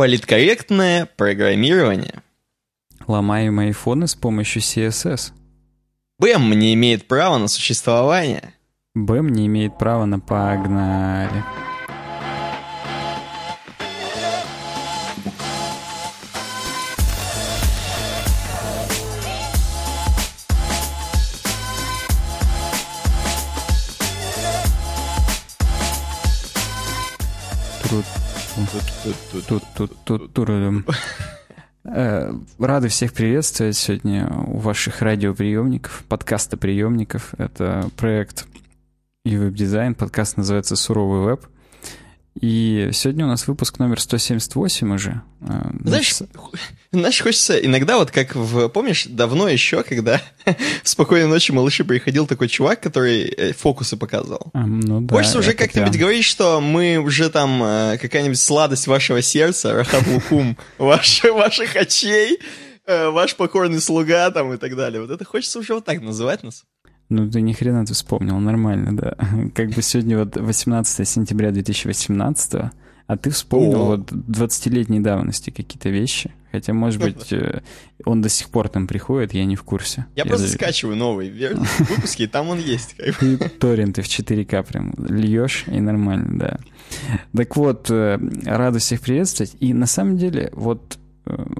Политкорректное программирование. Ломаем айфоны с помощью CSS. БЭМ не имеет права на существование. БЭМ не имеет права на погнали. Э, рады всех приветствовать сегодня у ваших радиоприемников, подкаста-приемников. Это проект и веб-дизайн. Подкаст называется «Суровый веб». И сегодня у нас выпуск номер 178 уже. Э, знаешь, знаешь, хочется иногда, вот как в, помнишь, давно еще, когда в «Спокойной ночи, малыши» приходил такой чувак, который э, фокусы показывал. Ну, да, хочется уже как-нибудь прям... говорить, что мы уже там э, какая-нибудь сладость вашего сердца, рахат лукум ваших очей, ваш покорный слуга там и так далее. Вот это хочется уже вот так называть нас. Ну, ты ни хрена ты вспомнил, нормально, да. Как бы сегодня вот 18 сентября 2018, а ты вспомнил О. вот 20-летней давности какие-то вещи. Хотя, может быть, э, он до сих пор там приходит, я не в курсе. Я, я просто даже... скачиваю новые выпуски, и там он есть. Ты торренты в 4К прям льешь, и нормально, да. Так вот, э, рада всех приветствовать. И на самом деле, вот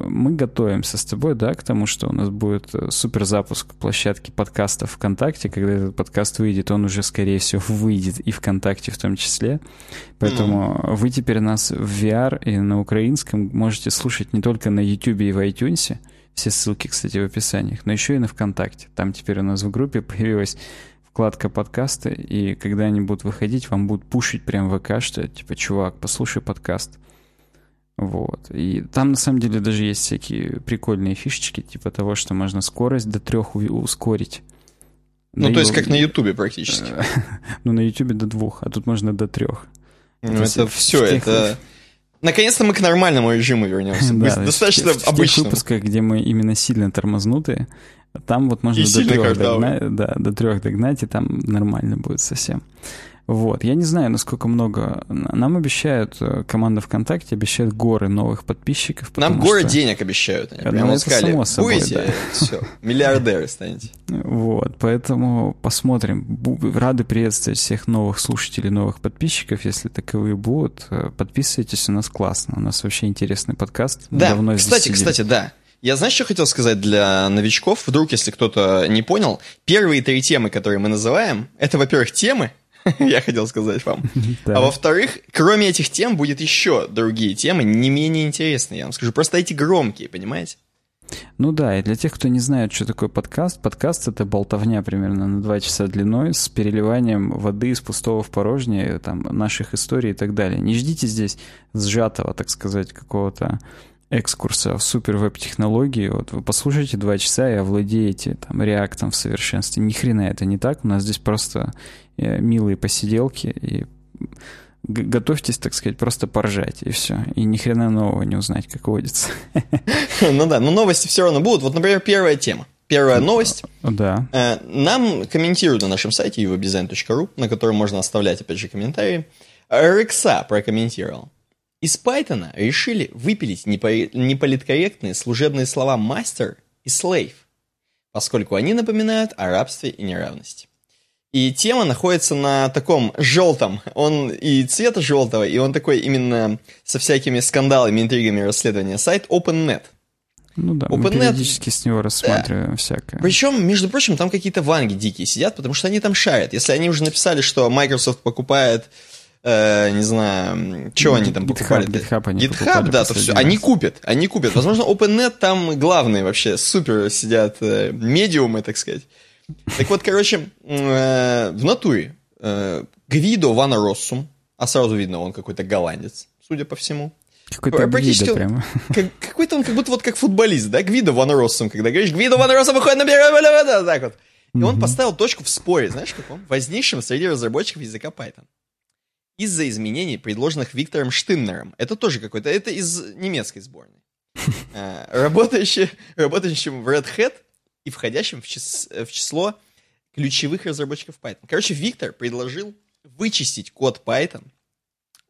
мы готовимся с тобой, да, к тому, что у нас будет э, супер запуск площадки подкаста ВКонтакте. Когда этот подкаст выйдет, он уже, скорее всего, выйдет и ВКонтакте в том числе. Поэтому mm. вы теперь нас в VR и на украинском можете слушать не только на YouTube и в iTunes, все ссылки, кстати, в описании, но еще и на ВКонтакте. Там теперь у нас в группе появилась вкладка подкасты, и когда они будут выходить, вам будут пушить прям ВК, что типа, чувак, послушай подкаст. Вот. И там на самом деле даже есть всякие прикольные фишечки, типа того, что можно скорость до трех ускорить. Ну, да то есть, как на Ютубе практически. ну, на Ютубе до двух, а тут можно до трех. Ну, это все, это... Наконец-то мы к нормальному режиму вернемся. да, достаточно в, в тех выпусках, где мы именно сильно тормознутые, там вот можно и до трех догнать, да, до трех догнать, и там нормально будет совсем. Вот. Я не знаю, насколько много. Нам обещают, э, команда ВКонтакте обещает горы новых подписчиков. Нам горы что... денег обещают. Они прямо ну, сказали, само собой, будете, да. все, миллиардеры станете. Вот, поэтому посмотрим. Рады приветствовать всех новых слушателей, новых подписчиков, если таковые будут. Э, подписывайтесь, у нас классно. У нас вообще интересный подкаст. да, давно кстати, кстати, да. Я знаешь, что хотел сказать для новичков? Вдруг, если кто-то не понял, первые три темы, которые мы называем, это, во-первых, темы, я хотел сказать вам. А во-вторых, кроме этих тем, будет еще другие темы, не менее интересные, я вам скажу. Просто эти громкие, понимаете? Ну да, и для тех, кто не знает, что такое подкаст, подкаст — это болтовня примерно на два часа длиной с переливанием воды из пустого в порожнее, там, наших историй и так далее. Не ждите здесь сжатого, так сказать, какого-то экскурса в супер веб-технологии. Вот вы послушайте два часа и овладеете там реактом в совершенстве. Ни хрена это не так. У нас здесь просто милые посиделки и готовьтесь, так сказать, просто поржать, и все. И ни хрена нового не узнать, как водится. Ну да, но новости все равно будут. Вот, например, первая тема. Первая новость. Да. Э, нам комментируют на нашем сайте webdesign.ru, на котором можно оставлять, опять же, комментарии. Рекса прокомментировал. Из Python решили выпилить неполиткорректные служебные слова «мастер» и «slave», поскольку они напоминают о рабстве и неравности. И тема находится на таком желтом. Он и цвета желтого, и он такой именно со всякими скандалами, интригами расследования. Сайт OpenNet. Ну да, OpenNet, мы периодически с него рассматриваем да. всякое. Причем, между прочим, там какие-то ванги дикие сидят, потому что они там шарят. Если они уже написали, что Microsoft покупает, э, не знаю, что они там покупали? GitHub, они GitHub да, то все. Они купят, они купят. Возможно, OpenNet там главные вообще, супер сидят э, медиумы, так сказать. Так вот, короче, э, в натуре э, Гвидо Вана Россум, а сразу видно, он какой-то голландец, судя по всему. Какой-то Практически прямо. Как, какой-то он как будто вот как футболист, да, Гвидо Ван Россум, когда говоришь, Гвидо Ван Россум выходит на первое, так вот. И mm-hmm. он поставил точку в споре, знаешь, каком? Вознейшем среди разработчиков языка Python. Из-за изменений, предложенных Виктором Штиннером. Это тоже какой-то, это из немецкой сборной. Э, работающий, работающим в Red Hat и входящим в, чис в число ключевых разработчиков Python. Короче, Виктор предложил вычистить код Python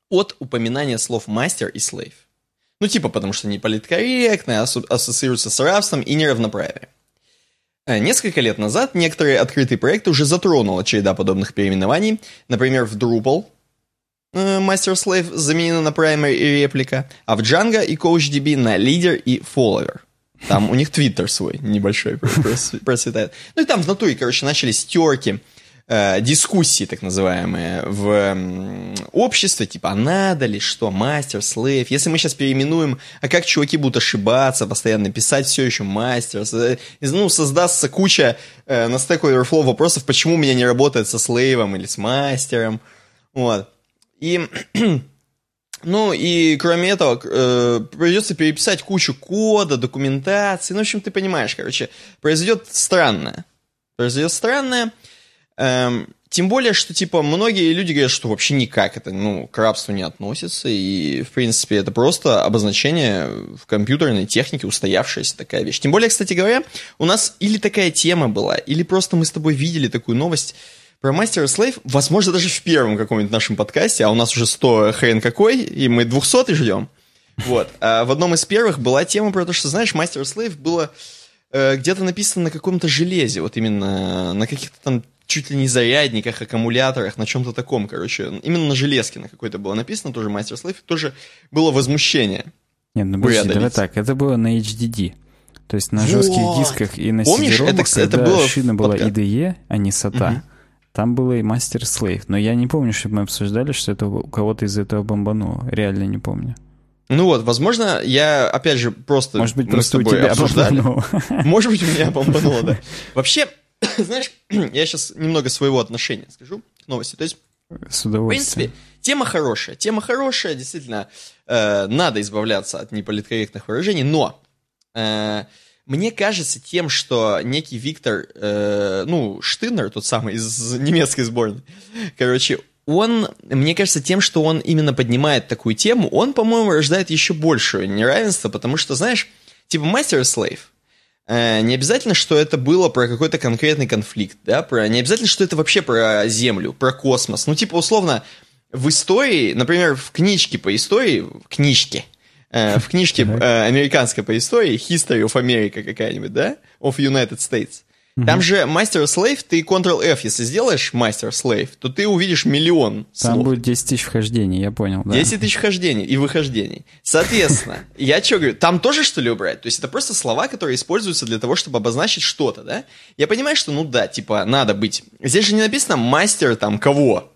от упоминания слов мастер и slave. Ну, типа, потому что не политкорректно, ассоциируется с рабством и неравноправием. Э, несколько лет назад некоторые открытые проекты уже затронула череда подобных переименований. Например, в Drupal э, Master Slave заменена на Primary и реплика, а в Django и CoachDB на Leader и Follower. Там у них твиттер свой небольшой процветает. Ну и там в натуре, короче, начались терки э, дискуссии, так называемые, в э, обществе, типа, а надо ли что, мастер, слейв, если мы сейчас переименуем, а как чуваки будут ошибаться, постоянно писать все еще мастер, э, ну, создастся куча э, на Stack Overflow вопросов, почему у меня не работает со слейвом или с мастером, вот. И, ну, и кроме этого, э, придется переписать кучу кода, документации, ну, в общем, ты понимаешь, короче, произойдет странное. Произойдет странное, Эм, тем более, что, типа, многие люди говорят, что вообще никак это, ну, к рабству не относится, и, в принципе, это просто обозначение в компьютерной технике, устоявшаяся такая вещь. Тем более, кстати говоря, у нас или такая тема была, или просто мы с тобой видели такую новость про Master Slave, возможно, даже в первом каком-нибудь нашем подкасте, а у нас уже 100 хрен какой, и мы 200 ждем. Вот. А в одном из первых была тема про то, что, знаешь, Master Slave было э, где-то написано на каком-то железе, вот именно на каких-то там чуть ли не зарядниках, аккумуляторах, на чем-то таком, короче. Именно на железке на какой-то было написано, тоже Master Slave, тоже было возмущение. Нет, ну подожди, давай так, это было на HDD. То есть на вот. жестких дисках и на Помнишь, это, когда это было шина была IDE, а не SATA, угу. Там было и Master Slave. Но я не помню, чтобы мы обсуждали, что это у кого-то из этого бомбануло. Реально не помню. Ну вот, возможно, я, опять же, просто... Может быть, просто у тебя обсуждали. Может быть, у меня бомбануло, да. Вообще, знаешь, я сейчас немного своего отношения скажу к новости. То есть, С удовольствием. в принципе, тема хорошая. Тема хорошая, действительно, э, надо избавляться от неполиткорректных выражений, но э, мне кажется тем, что некий Виктор, э, ну, Штынер, тот самый из немецкой сборной, короче, он, мне кажется, тем, что он именно поднимает такую тему, он, по-моему, рождает еще большее неравенство, потому что, знаешь, типа мастер слейв, Э, не обязательно, что это было про какой-то конкретный конфликт, да, про, не обязательно, что это вообще про Землю, про космос. Ну, типа, условно, в истории, например, в книжке по истории, в книжке, в книжке э, американской по истории, History of America какая-нибудь, да, of United States. Там же Master Slave, ты Ctrl-F, если сделаешь Master Slave, то ты увидишь миллион слов. Там будет 10 тысяч вхождений, я понял, да. 10 тысяч вхождений и выхождений. Соответственно, я что говорю, там тоже что ли убрать? То есть это просто слова, которые используются для того, чтобы обозначить что-то, да? Я понимаю, что, ну да, типа, надо быть... Здесь же не написано мастер там кого?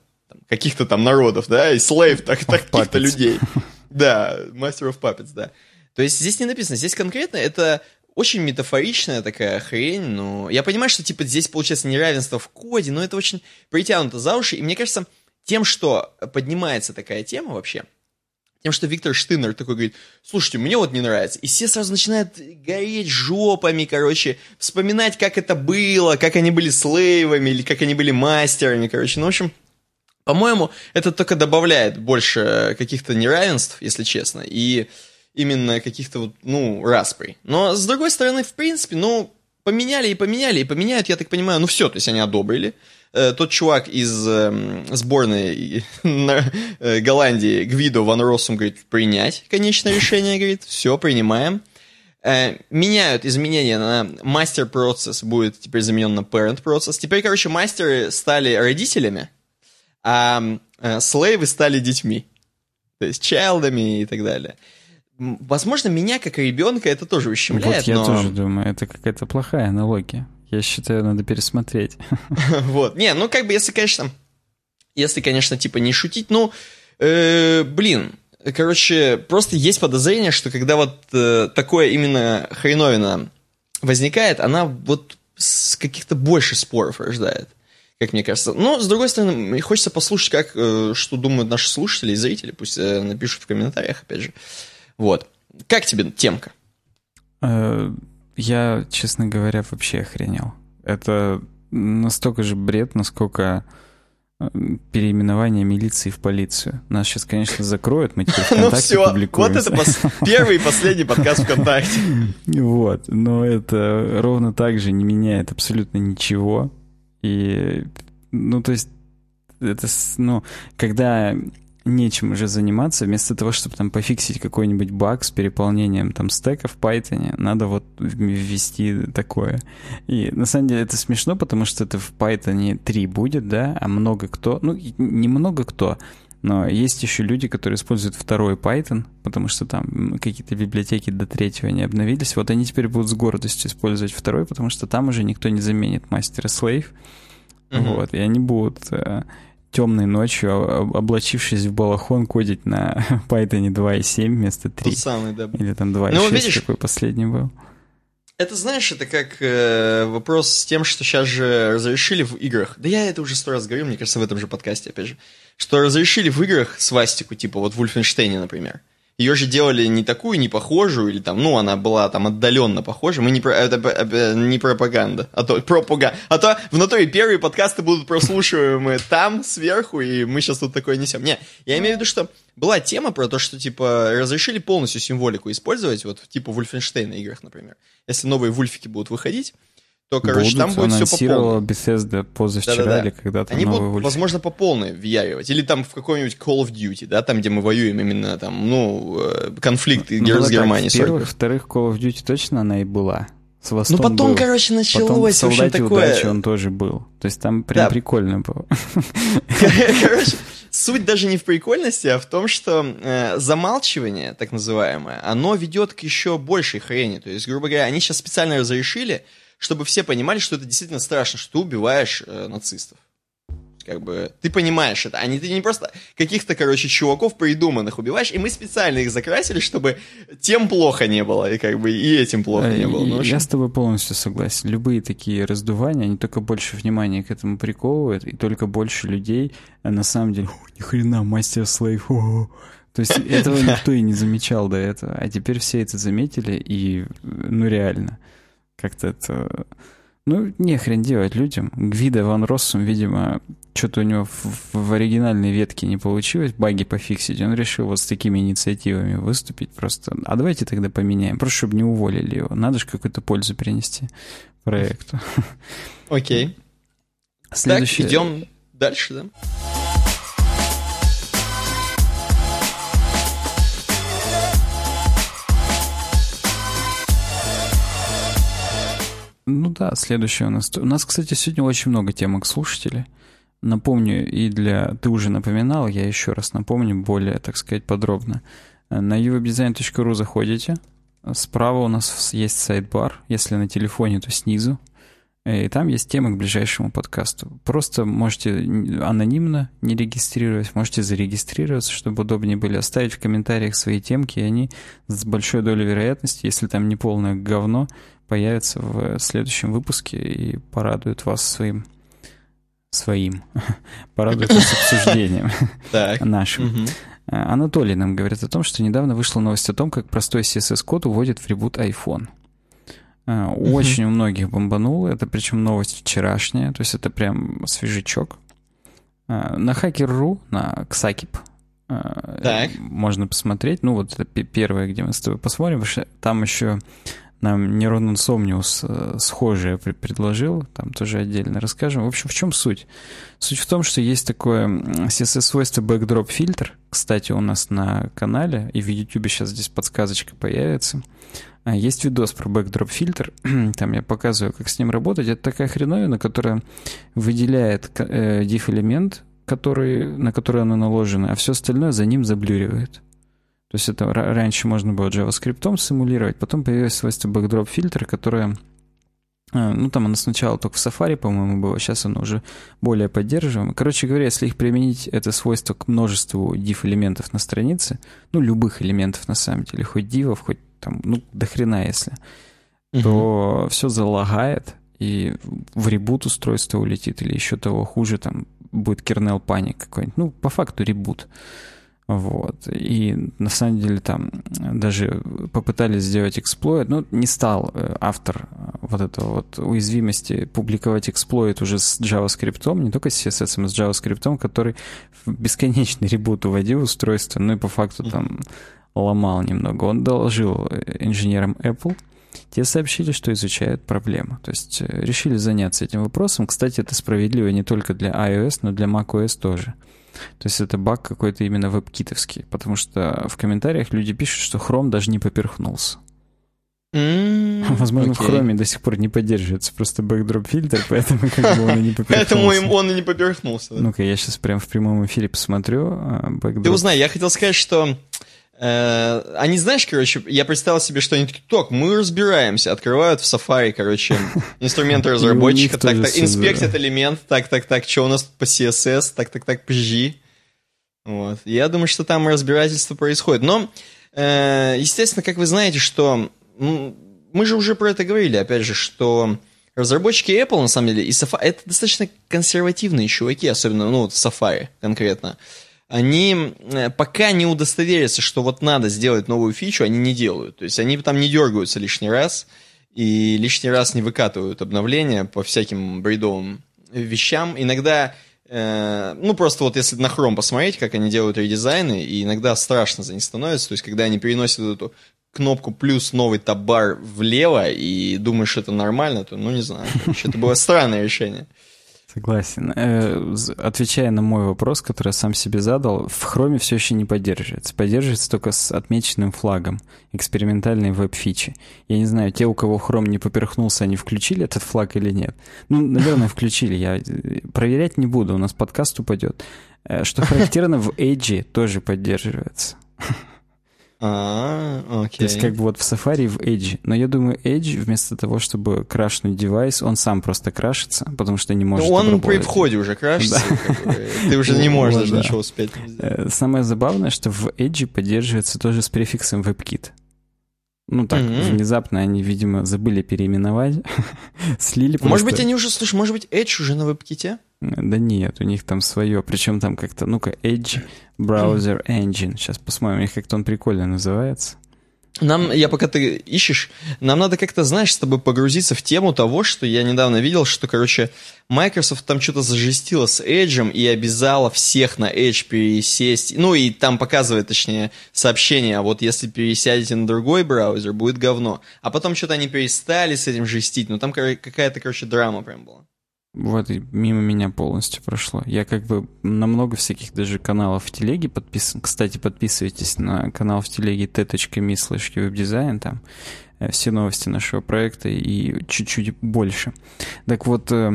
Каких-то там народов, да? И slave так, так, каких-то людей. Да, Master of Puppets, да. То есть здесь не написано, здесь конкретно это очень метафоричная такая хрень, но я понимаю, что типа здесь получается неравенство в коде, но это очень притянуто за уши, и мне кажется, тем, что поднимается такая тема вообще, тем, что Виктор Штынер такой говорит, слушайте, мне вот не нравится. И все сразу начинают гореть жопами, короче, вспоминать, как это было, как они были слейвами или как они были мастерами, короче. Ну, в общем, по-моему, это только добавляет больше каких-то неравенств, если честно. И именно каких-то вот, ну, расприй. Но, с другой стороны, в принципе, ну, поменяли и поменяли, и поменяют, я так понимаю, ну все, то есть они одобрили. Э, тот чувак из э, сборной э, Голландии, Гвидо Ван Россум, говорит, принять конечное решение, говорит, все, принимаем. Э, меняют изменения на мастер процесс, будет теперь заменен на parent процесс. Теперь, короче, мастеры стали родителями, а слейвы стали детьми. То есть чайлдами и так далее. Возможно, меня как ребенка это тоже ущемляет. Вот я но... тоже думаю, это какая-то плохая аналогия. Я считаю, надо пересмотреть. Вот. Не, ну как бы, если, конечно, если, конечно, типа не шутить, ну, э, блин, короче, просто есть подозрение, что когда вот э, такое именно хреновина возникает, она вот с каких-то больше споров рождает, как мне кажется. Но, с другой стороны, хочется послушать, как, э, что думают наши слушатели и зрители, пусть э, напишут в комментариях, опять же. Вот. Как тебе темка? Э, я, честно говоря, вообще охренел. Это настолько же бред, насколько переименование милиции в полицию. Нас сейчас, конечно, закроют, мы теперь ВКонтакте Ну все, вот это первый и последний подкаст ВКонтакте. Вот, но это ровно так же не меняет абсолютно ничего. И, ну, то есть, это, ну, когда нечем уже заниматься, вместо того, чтобы там пофиксить какой-нибудь баг с переполнением там стека в Python, надо вот ввести такое. И на самом деле это смешно, потому что это в Python 3 будет, да, а много кто, ну, не много кто, но есть еще люди, которые используют второй Python, потому что там какие-то библиотеки до третьего не обновились. Вот они теперь будут с гордостью использовать второй, потому что там уже никто не заменит мастера слейв. Mm-hmm. Вот, и они будут э, темной ночью, облачившись в балахон, кодить на Python 2.7 вместо 3. Тот самый, да. Или там 2.6, ну, видишь, какой последний был. Это, знаешь, это как э, вопрос с тем, что сейчас же разрешили в играх. Да я это уже сто раз говорил, мне кажется, в этом же подкасте, опять же что разрешили в играх свастику, типа вот в Wolfenstein, например. Ее же делали не такую, не похожую, или там, ну, она была там отдаленно похожа. Мы не про, это, это не пропаганда, а то пропаганда. А то в натуре первые подкасты будут прослушиваемы там, сверху, и мы сейчас тут такое несем. Не, я имею в виду, что была тема про то, что, типа, разрешили полностью символику использовать, вот, типа, в Wolfenstein играх, например. Если новые вульфики будут выходить, то, короче, будут, там будет все по полной. Bethesda позавчера Да-да-да. или когда-то Они будут, вульфик. возможно, по полной въяривать. Или там в какой-нибудь Call of Duty, да, там, где мы воюем именно там, ну, э, конфликты ну, с Германией. Первых, вторых Call of Duty точно она и была. С ну потом, был. короче, началось потом в солдате такое... удачи он тоже был. То есть там прям да. прикольно было. Короче, суть даже не в прикольности, а в том, что э, замалчивание, так называемое, оно ведет к еще большей хрени. То есть, грубо говоря, они сейчас специально разрешили, чтобы все понимали, что это действительно страшно, что ты убиваешь э, нацистов. Как бы ты понимаешь это, а не ты не просто каких-то, короче, чуваков придуманных убиваешь, и мы специально их закрасили, чтобы тем плохо не было, и как бы и этим плохо не было. Ну, Я с тобой полностью согласен. Любые такие раздувания, они только больше внимания к этому приковывают, и только больше людей э, на самом деле, ни хрена, мастер слейв, то есть этого никто и не замечал до этого, а теперь все это заметили, и ну реально. Как-то это... Ну, не хрен делать людям. Гвида Ван Россум, видимо, что-то у него в, в оригинальной ветке не получилось, баги пофиксить. Он решил вот с такими инициативами выступить просто. А давайте тогда поменяем, просто чтобы не уволили его. Надо же какую-то пользу принести проекту. Окей. Следующий... Так, идем дальше, да? Ну да, следующее у нас. У нас, кстати, сегодня очень много темок слушателей. Напомню, и для... Ты уже напоминал, я еще раз напомню более, так сказать, подробно. На uvdesign.ru заходите. Справа у нас есть сайт-бар. Если на телефоне, то снизу. И там есть темы к ближайшему подкасту. Просто можете анонимно не регистрировать, можете зарегистрироваться, чтобы удобнее были, оставить в комментариях свои темки, и они с большой долей вероятности, если там не полное говно, появится в следующем выпуске и порадует вас своим своим, порадует вас обсуждением нашим. Анатолий нам говорит о том, что недавно вышла новость о том, как простой CSS-код уводит в ребут iPhone. А, очень у многих бомбануло, это причем новость вчерашняя, то есть это прям свежачок. А, на Hacker.ru, на Xakip, так. можно посмотреть. Ну, вот это первое, где мы с тобой посмотрим, там еще нам Нерон Инсомниус э, схожее предложил, там тоже отдельно расскажем. В общем, в чем суть? Суть в том, что есть такое CSS-свойство backdrop фильтр, кстати, у нас на канале, и в YouTube сейчас здесь подсказочка появится. А, есть видос про backdrop фильтр, там я показываю, как с ним работать. Это такая хреновина, которая выделяет э, diff-элемент, который, на который оно наложено, а все остальное за ним заблюривает. То есть это раньше можно было JavaScript симулировать, потом появилось свойство backdrop фильтр, которое э, ну, там оно сначала только в Safari, по-моему, было, сейчас оно уже более поддерживаемо. Короче говоря, если их применить, это свойство к множеству div-элементов на странице, ну, любых элементов на самом деле, хоть дивов, хоть там, ну, до хрена если, uh-huh. то все залагает, и в ребут устройство улетит, или еще того хуже, там будет кернел паник какой-нибудь. Ну, по факту ребут. Вот. И на самом деле там даже попытались сделать эксплойт, но не стал э, автор э, вот этого вот уязвимости публиковать эксплойт уже с JavaScript, не только с CSS, а с JavaScript, который в бесконечный ребут уводил устройство, ну и по факту там ломал немного. Он доложил э, инженерам Apple, те сообщили, что изучают проблему. То есть решили заняться этим вопросом. Кстати, это справедливо не только для iOS, но и для macOS тоже. То есть это баг какой-то именно веб-китовский, потому что в комментариях люди пишут, что Chrome даже не поперхнулся. Mm, Возможно, окей. в Chrome до сих пор не поддерживается просто бэкдроп фильтр, поэтому как бы он и не поперхнулся. Поэтому им он и не поперхнулся. Ну-ка, я сейчас прям в прямом эфире посмотрю. а, Ты узнай, я хотел сказать, что они, знаешь, короче, я представил себе, что они такие, так, мы разбираемся, открывают в Safari, короче, инструменты разработчика, так, так, инспектят элемент, так, так, так, что у нас по CSS, так, так, так, PG. Вот. Я думаю, что там разбирательство происходит. Но, э, естественно, как вы знаете, что мы же уже про это говорили, опять же, что разработчики Apple, на самом деле, и Safari, это достаточно консервативные чуваки, особенно, ну, вот в Safari конкретно. Они э, пока не удостоверятся, что вот надо сделать новую фичу, они не делают. То есть они там не дергаются лишний раз и лишний раз не выкатывают обновления по всяким бредовым вещам. Иногда, э, ну просто вот если на Chrome посмотреть, как они делают редизайны, и иногда страшно за них становится. То есть когда они переносят эту кнопку плюс новый табар влево и думаешь, что это нормально, то, ну не знаю, короче, это было странное решение. Согласен. Э, Отвечая на мой вопрос, который я сам себе задал, в Chrome все еще не поддерживается. Поддерживается только с отмеченным флагом экспериментальной веб-фичи. Я не знаю, те, у кого Chrome не поперхнулся, они включили этот флаг или нет. Ну, наверное, включили. Я э, проверять не буду, у нас подкаст упадет. Э, Что характерно, в Edge тоже поддерживается. А, окей. То есть как бы вот в Safari и в Edge. Но я думаю, Edge вместо того, чтобы крашнуть девайс, он сам просто крашится, потому что не может Ну, он при обработать. входе уже крашится, ты уже не можешь даже ничего успеть. Э, Самое забавное, что в Edge поддерживается тоже с префиксом WebKit. Ну так, Мгм. внезапно они, видимо, забыли переименовать, слили просто... Может быть, они уже, слушай, может быть, Edge уже на веб-ките? Да нет, у них там свое, причем там как-то, ну-ка, Edge Browser Engine. Сейчас посмотрим, у них как-то он прикольно называется. Нам, я пока ты ищешь, нам надо как-то, знаешь, с тобой погрузиться в тему того, что я недавно видел, что, короче, Microsoft там что-то зажестила с Edge и обязала всех на Edge пересесть. Ну, и там показывает, точнее, сообщение, а вот если пересядете на другой браузер, будет говно. А потом что-то они перестали с этим жестить, ну, там какая-то, короче, драма прям была. Вот и мимо меня полностью прошло. Я как бы на много всяких даже каналов в телеге подписан. Кстати, подписывайтесь на канал в телеге t.me slash webdesign. Там э, все новости нашего проекта и чуть-чуть больше. Так вот, э,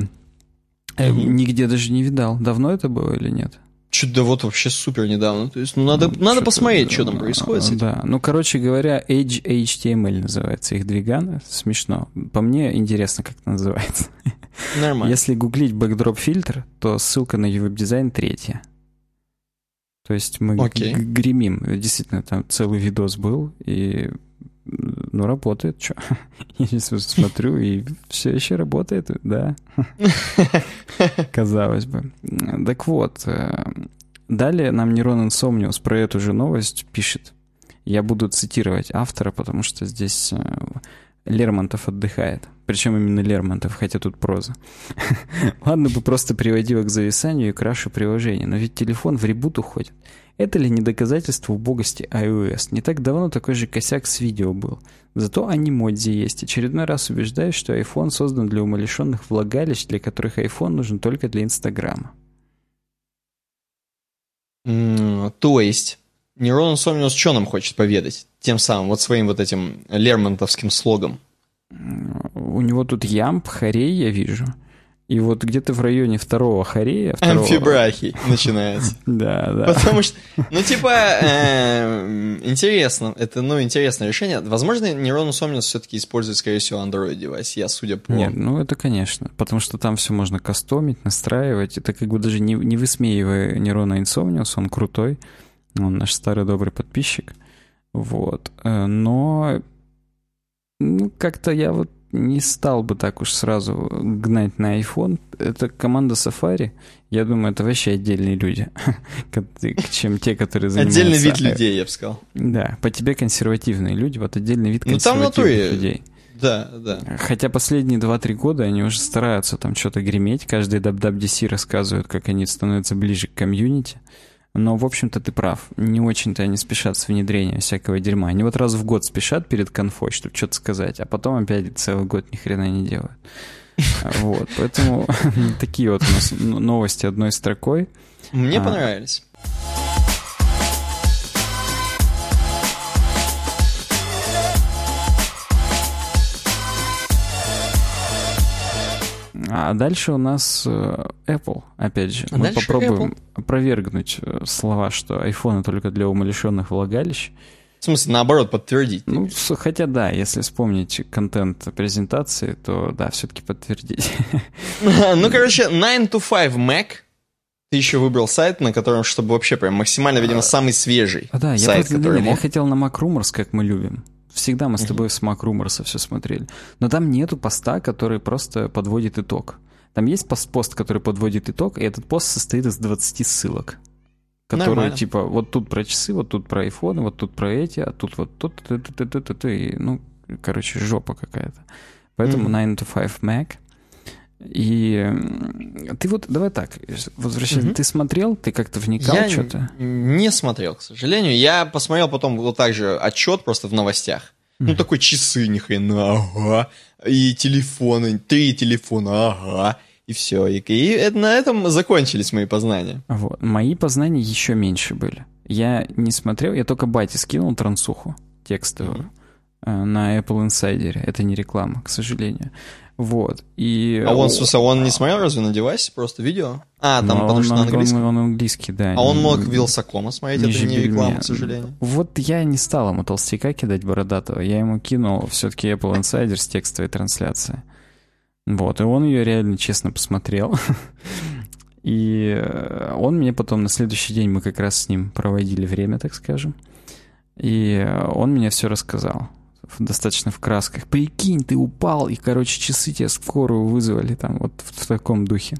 э, нигде даже не видал. Давно это было или нет? Чуть да вот вообще супер недавно. То есть, ну, надо, надо Что-то, посмотреть, что там происходит. с этим. Да, ну, короче говоря, Edge HTML называется их двиган. Смешно. По мне интересно, как это называется. Нормально. Если гуглить backdrop фильтр, то ссылка на веб-дизайн третья. То есть мы г- гремим. Действительно, там целый видос был, и ну, работает, что. Я сейчас смотрю, и все еще работает, да. Казалось бы. Так вот, э, далее нам Нерон Инсомниус про эту же новость пишет. Я буду цитировать автора, потому что здесь э, Лермонтов отдыхает. Причем именно Лермонтов, хотя тут проза. Ладно бы просто приводила к зависанию и крашу приложения, но ведь телефон в ребут уходит. Это ли не доказательство убогости iOS? Не так давно такой же косяк с видео был. Зато анимодзи есть. Очередной раз убеждаюсь, что iPhone создан для умалишенных влагалищ, для которых iPhone нужен только для Инстаграма. То есть, Нерон Сомниус что нам хочет поведать? Тем самым, вот своим вот этим лермонтовским слогом. У него тут ямб, хорей я вижу. И вот где-то в районе второго хорея... Второго... Амфибрахий начинается. Да, да. Потому что, ну, типа, э, интересно, это, ну, интересное решение. Возможно, Нерон Сомниус все-таки использует, скорее всего, Android девайс, я судя по... Нет, ну это конечно. Потому что там все можно кастомить, настраивать. Это как бы даже не, не высмеивая Нерона Инсомниус, он крутой. Он наш старый добрый подписчик. Вот. Э, Но ну, как-то я вот не стал бы так уж сразу гнать на iPhone. Это команда Safari. Я думаю, это вообще отдельные люди, чем те, которые занимаются... Отдельный вид людей, я бы сказал. Да, по тебе консервативные люди, вот отдельный вид Ну, там консервативных натуре- людей. Да, да. Хотя последние 2-3 года они уже стараются там что-то греметь. Каждый WWDC рассказывают, как они становятся ближе к комьюнити. Но, в общем-то, ты прав. Не очень-то они спешат с внедрением всякого дерьма. Они вот раз в год спешат перед конфой, чтобы что-то сказать, а потом опять целый год ни хрена не делают. Вот, поэтому такие вот у нас новости одной строкой. Мне понравились. А дальше у нас э, Apple, опять же. А Мы попробуем Apple. опровергнуть э, слова, что iPhone только для умалишенных влагалищ. В смысле, наоборот, подтвердить. Ну, хотя да, если вспомнить контент презентации, то да, все-таки подтвердить. Ну, короче, 9 to 5 Mac. Ты еще выбрал сайт, на котором, чтобы вообще прям максимально, видимо, самый свежий А, да, я, сайт, который нет, я мог. хотел на Mac Rumors, как мы любим. Всегда мы с тобой с Mac Rumors все смотрели. Но там нету поста, который просто подводит итог. Там есть пост, пост, который подводит итог, и этот пост состоит из 20 ссылок. Которые, Нормально. типа, вот тут про часы, вот тут про айфоны, вот тут про эти, а тут вот тут, и, ну, короче, жопа какая-то. Поэтому Мгм. 9 to 5 Mac. И ты вот, давай так, возвращайся, Мгм. ты смотрел, ты как-то вникал Я что-то? не смотрел, к сожалению. Я посмотрел потом вот так же отчет просто в новостях. Ну, такой часы, ни хрена, ага. И телефоны, три телефона, ага. И все. И, и на этом закончились мои познания. Вот. Мои познания еще меньше были. Я не смотрел, я только бате скинул трансуху текстовую э, на Apple Insider. Это не реклама, к сожалению. Вот. И... А он, смысле, он не смотрел разве на девайсе? Просто видео? А, там, Ну, потому он, что на он- английском. Он, английский, да. А он не- мог Вилсакома смотреть, это не реклама, меня. к сожалению. Вот я не стал ему толстяка кидать бородатого. Я ему кинул все-таки Apple Insider с текстовой трансляцией. Вот, и он ее реально честно посмотрел. И э, он мне потом на следующий день, мы как раз с ним проводили время, так скажем. И он мне все рассказал. Достаточно в красках. Прикинь, ты упал, и, короче, часы тебе скорую вызвали там вот в, в таком духе.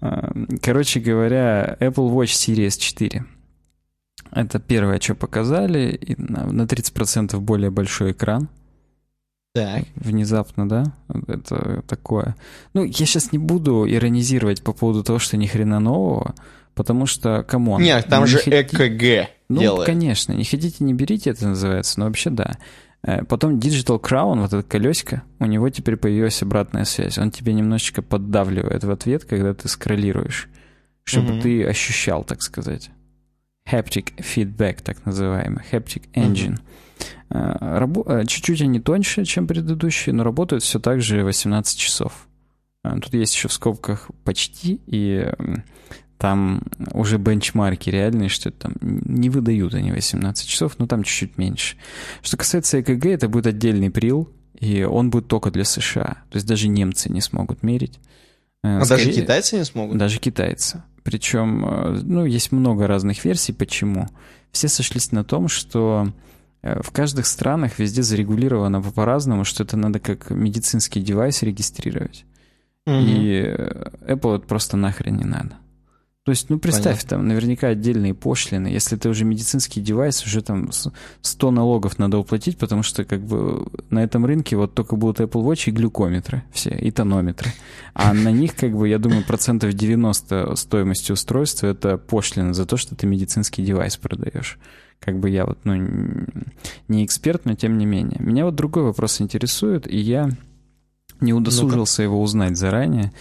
Э, Короче говоря, Apple Watch Series 4. Это первое, что показали. И на, на 30% более большой экран. Так. Внезапно, да? Это такое. Ну, я сейчас не буду иронизировать по поводу того, что ни хрена нового, потому что, come on. Нет, там не же хоти- ЭКГ Ну, делает. конечно, не хотите, не берите, это называется, но вообще да. Э, Потом Digital Crown, вот это колесико, у него теперь появилась обратная связь. Он тебе немножечко поддавливает в ответ, когда ты скроллируешь, чтобы Мгм. ты ощущал, так сказать. Haptic feedback, так называемый. Haptic engine. Э, рабо- э, Чуть-чуть они тоньше, чем предыдущие, но работают все так же 18 часов. Тут есть еще в скобках почти, и там уже бенчмарки реальные, что там не выдают они 18 часов, но там чуть-чуть меньше. Что касается ЭКГ, это будет отдельный прил, и он будет только для США. То есть даже немцы не смогут мерить. Э, А даже скорее- китайцы не смогут? даже китайцы. Причем, э, ну, есть много разных версий, почему. Все сошлись на том, что э, в каждых странах везде зарегулировано по-разному, что это надо как медицинский девайс регистрировать. Мгм. И Apple это просто нахрен не надо. То есть, ну, представь, Понятно. там наверняка отдельные пошлины. Если ты уже медицинский девайс, уже там с- 100 налогов надо уплатить, потому что как бы на этом рынке вот только будут Apple Watch и глюкометры все, и тонометры. А на них, как бы, я думаю, процентов 90 стоимости устройства это пошлина за то, что ты медицинский девайс продаешь. Как бы я вот, ну, не эксперт, но тем не менее. Меня вот другой вопрос интересует, и я не удосужился его узнать заранее.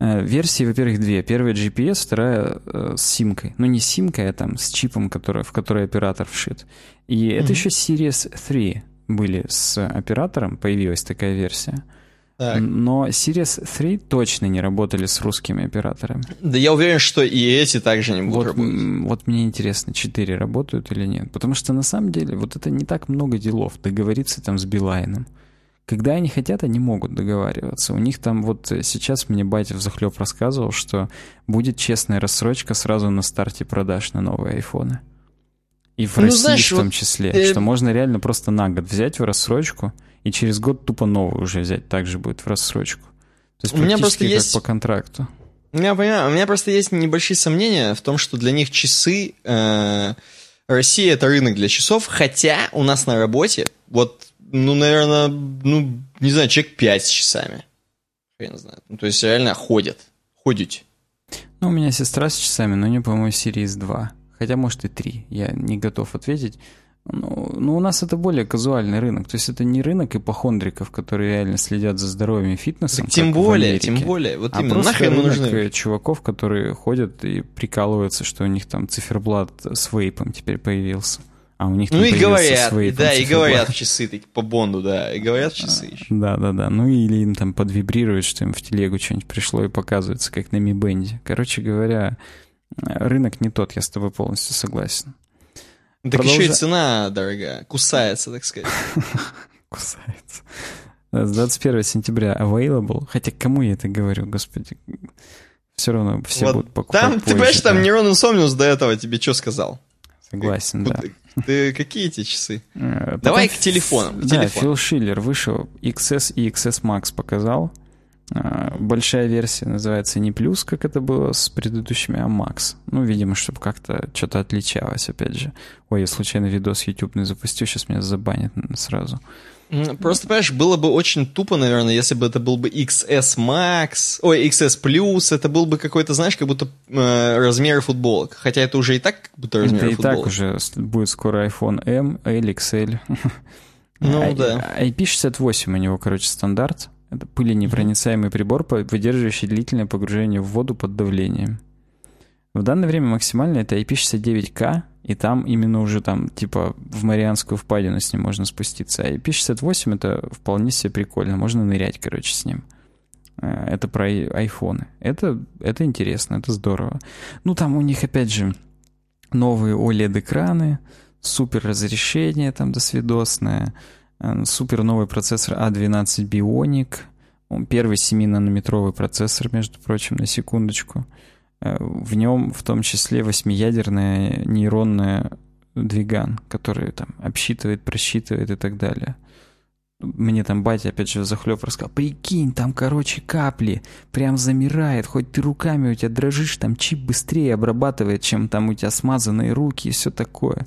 Э, Версии, во-первых, две. Первая GPS, вторая э, с симкой. Ну, не с симкой, а там с чипом, который, в который оператор вшит. И это Мгм. еще Series 3 были с оператором, появилась такая версия. Так. Но Series 3 точно не работали с русскими операторами. Да я уверен, что и эти также не будут Вот, работать. вот мне интересно, 4 работают или нет. Потому что на самом деле вот это не так много делов, договориться там с Билайном. Когда они хотят, они могут договариваться. У них там вот э, сейчас мне батя в захлеб рассказывал, что будет честная рассрочка сразу на старте продаж на новые айфоны. И в Ну, России знаешь, в том вот, числе. э, Что можно реально просто на год взять в рассрочку, и через год тупо новую уже взять. Также будет в рассрочку. То есть У меня просто как есть- по контракту. Я понимаю, у меня просто есть небольшие сомнения в том, что для них часы... э, Россия — это рынок для часов, хотя у нас на работе вот, ну, наверное, ну, не знаю, человек 5 с часами. Хрен знает. Ну, то есть реально ходят. Ходить. Ну, у меня сестра с часами, но у нее, по-моему, Series 2. Хотя, может, и 3. Я не готов ответить. Ну, ну, у нас это более казуальный рынок. То есть это не рынок ипохондриков, которые реально следят за здоровьем и фитнесом. Так тем более, тем более. Вот а именно, просто нахрен рынок нужны? чуваков, которые ходят и прикалываются, что у них там циферблат с вейпом теперь появился. А у них там Ну и говорят, с вейпом да, и говорят в часы, таки, по Бонду, да, и говорят в часы еще. Да, да, да. Ну или им там подвибрирует, что им в телегу что-нибудь пришло и показывается, как на Mi Band. Короче говоря, рынок не тот, я с тобой полностью согласен. Так еще и Продолжа- цена дорогая, кусается, так сказать. Кусается. Да, С 21 сентября available. Хотя кому я это говорю, господи. Все равно все Вот будут покупать Там, ты позже, понимаешь, там да. Нейрон Insomnius до этого тебе что сказал? Согласен, да. Ты, какие эти часы? Э, Давай потом к телефонам, к Да. Фил Шиллер вышел, XS и XS Max показал. А, Большая версия называется не плюс, как это было с предыдущими, а Max. Ну, видимо, чтобы как-то что-то отличалось, опять же. Ой, я случайно видос YouTube не запустил, сейчас меня забанят сразу. Просто, понимаешь, было бы очень тупо, наверное, если бы это был бы XS Max, ой, XS Plus, это был бы какой-то, знаешь, как будто э, размеры футболок. Хотя это уже и так как будто Это размеры и футболок. так уже будет скоро iPhone M, L, XL. Ну, А- да. IP68 у него, короче, стандарт. Это пыленепроницаемый прибор, выдерживающий длительное погружение в воду под давлением. В данное время максимально это IP69K, и там именно уже там, типа, в Марианскую впадину с ним можно спуститься. А IP68 это вполне себе прикольно, можно нырять, короче, с ним. Э, Это про ай- айфоны. Это, это интересно, это здорово. Ну, там у них, опять же, новые OLED-экраны, супер разрешение там досвидосное, э, супер новый процессор A12 Bionic, он первый 7-нанометровый процессор, между прочим, на секундочку. Э, В нем в том числе восьмиядерная нейронная двиган, который там обсчитывает, просчитывает и так далее. Мне там батя, опять же, захлеб рассказал, прикинь, там, короче, капли, прям замирает, хоть ты руками у тебя дрожишь, там чип быстрее обрабатывает, чем там у тебя смазанные руки и все такое.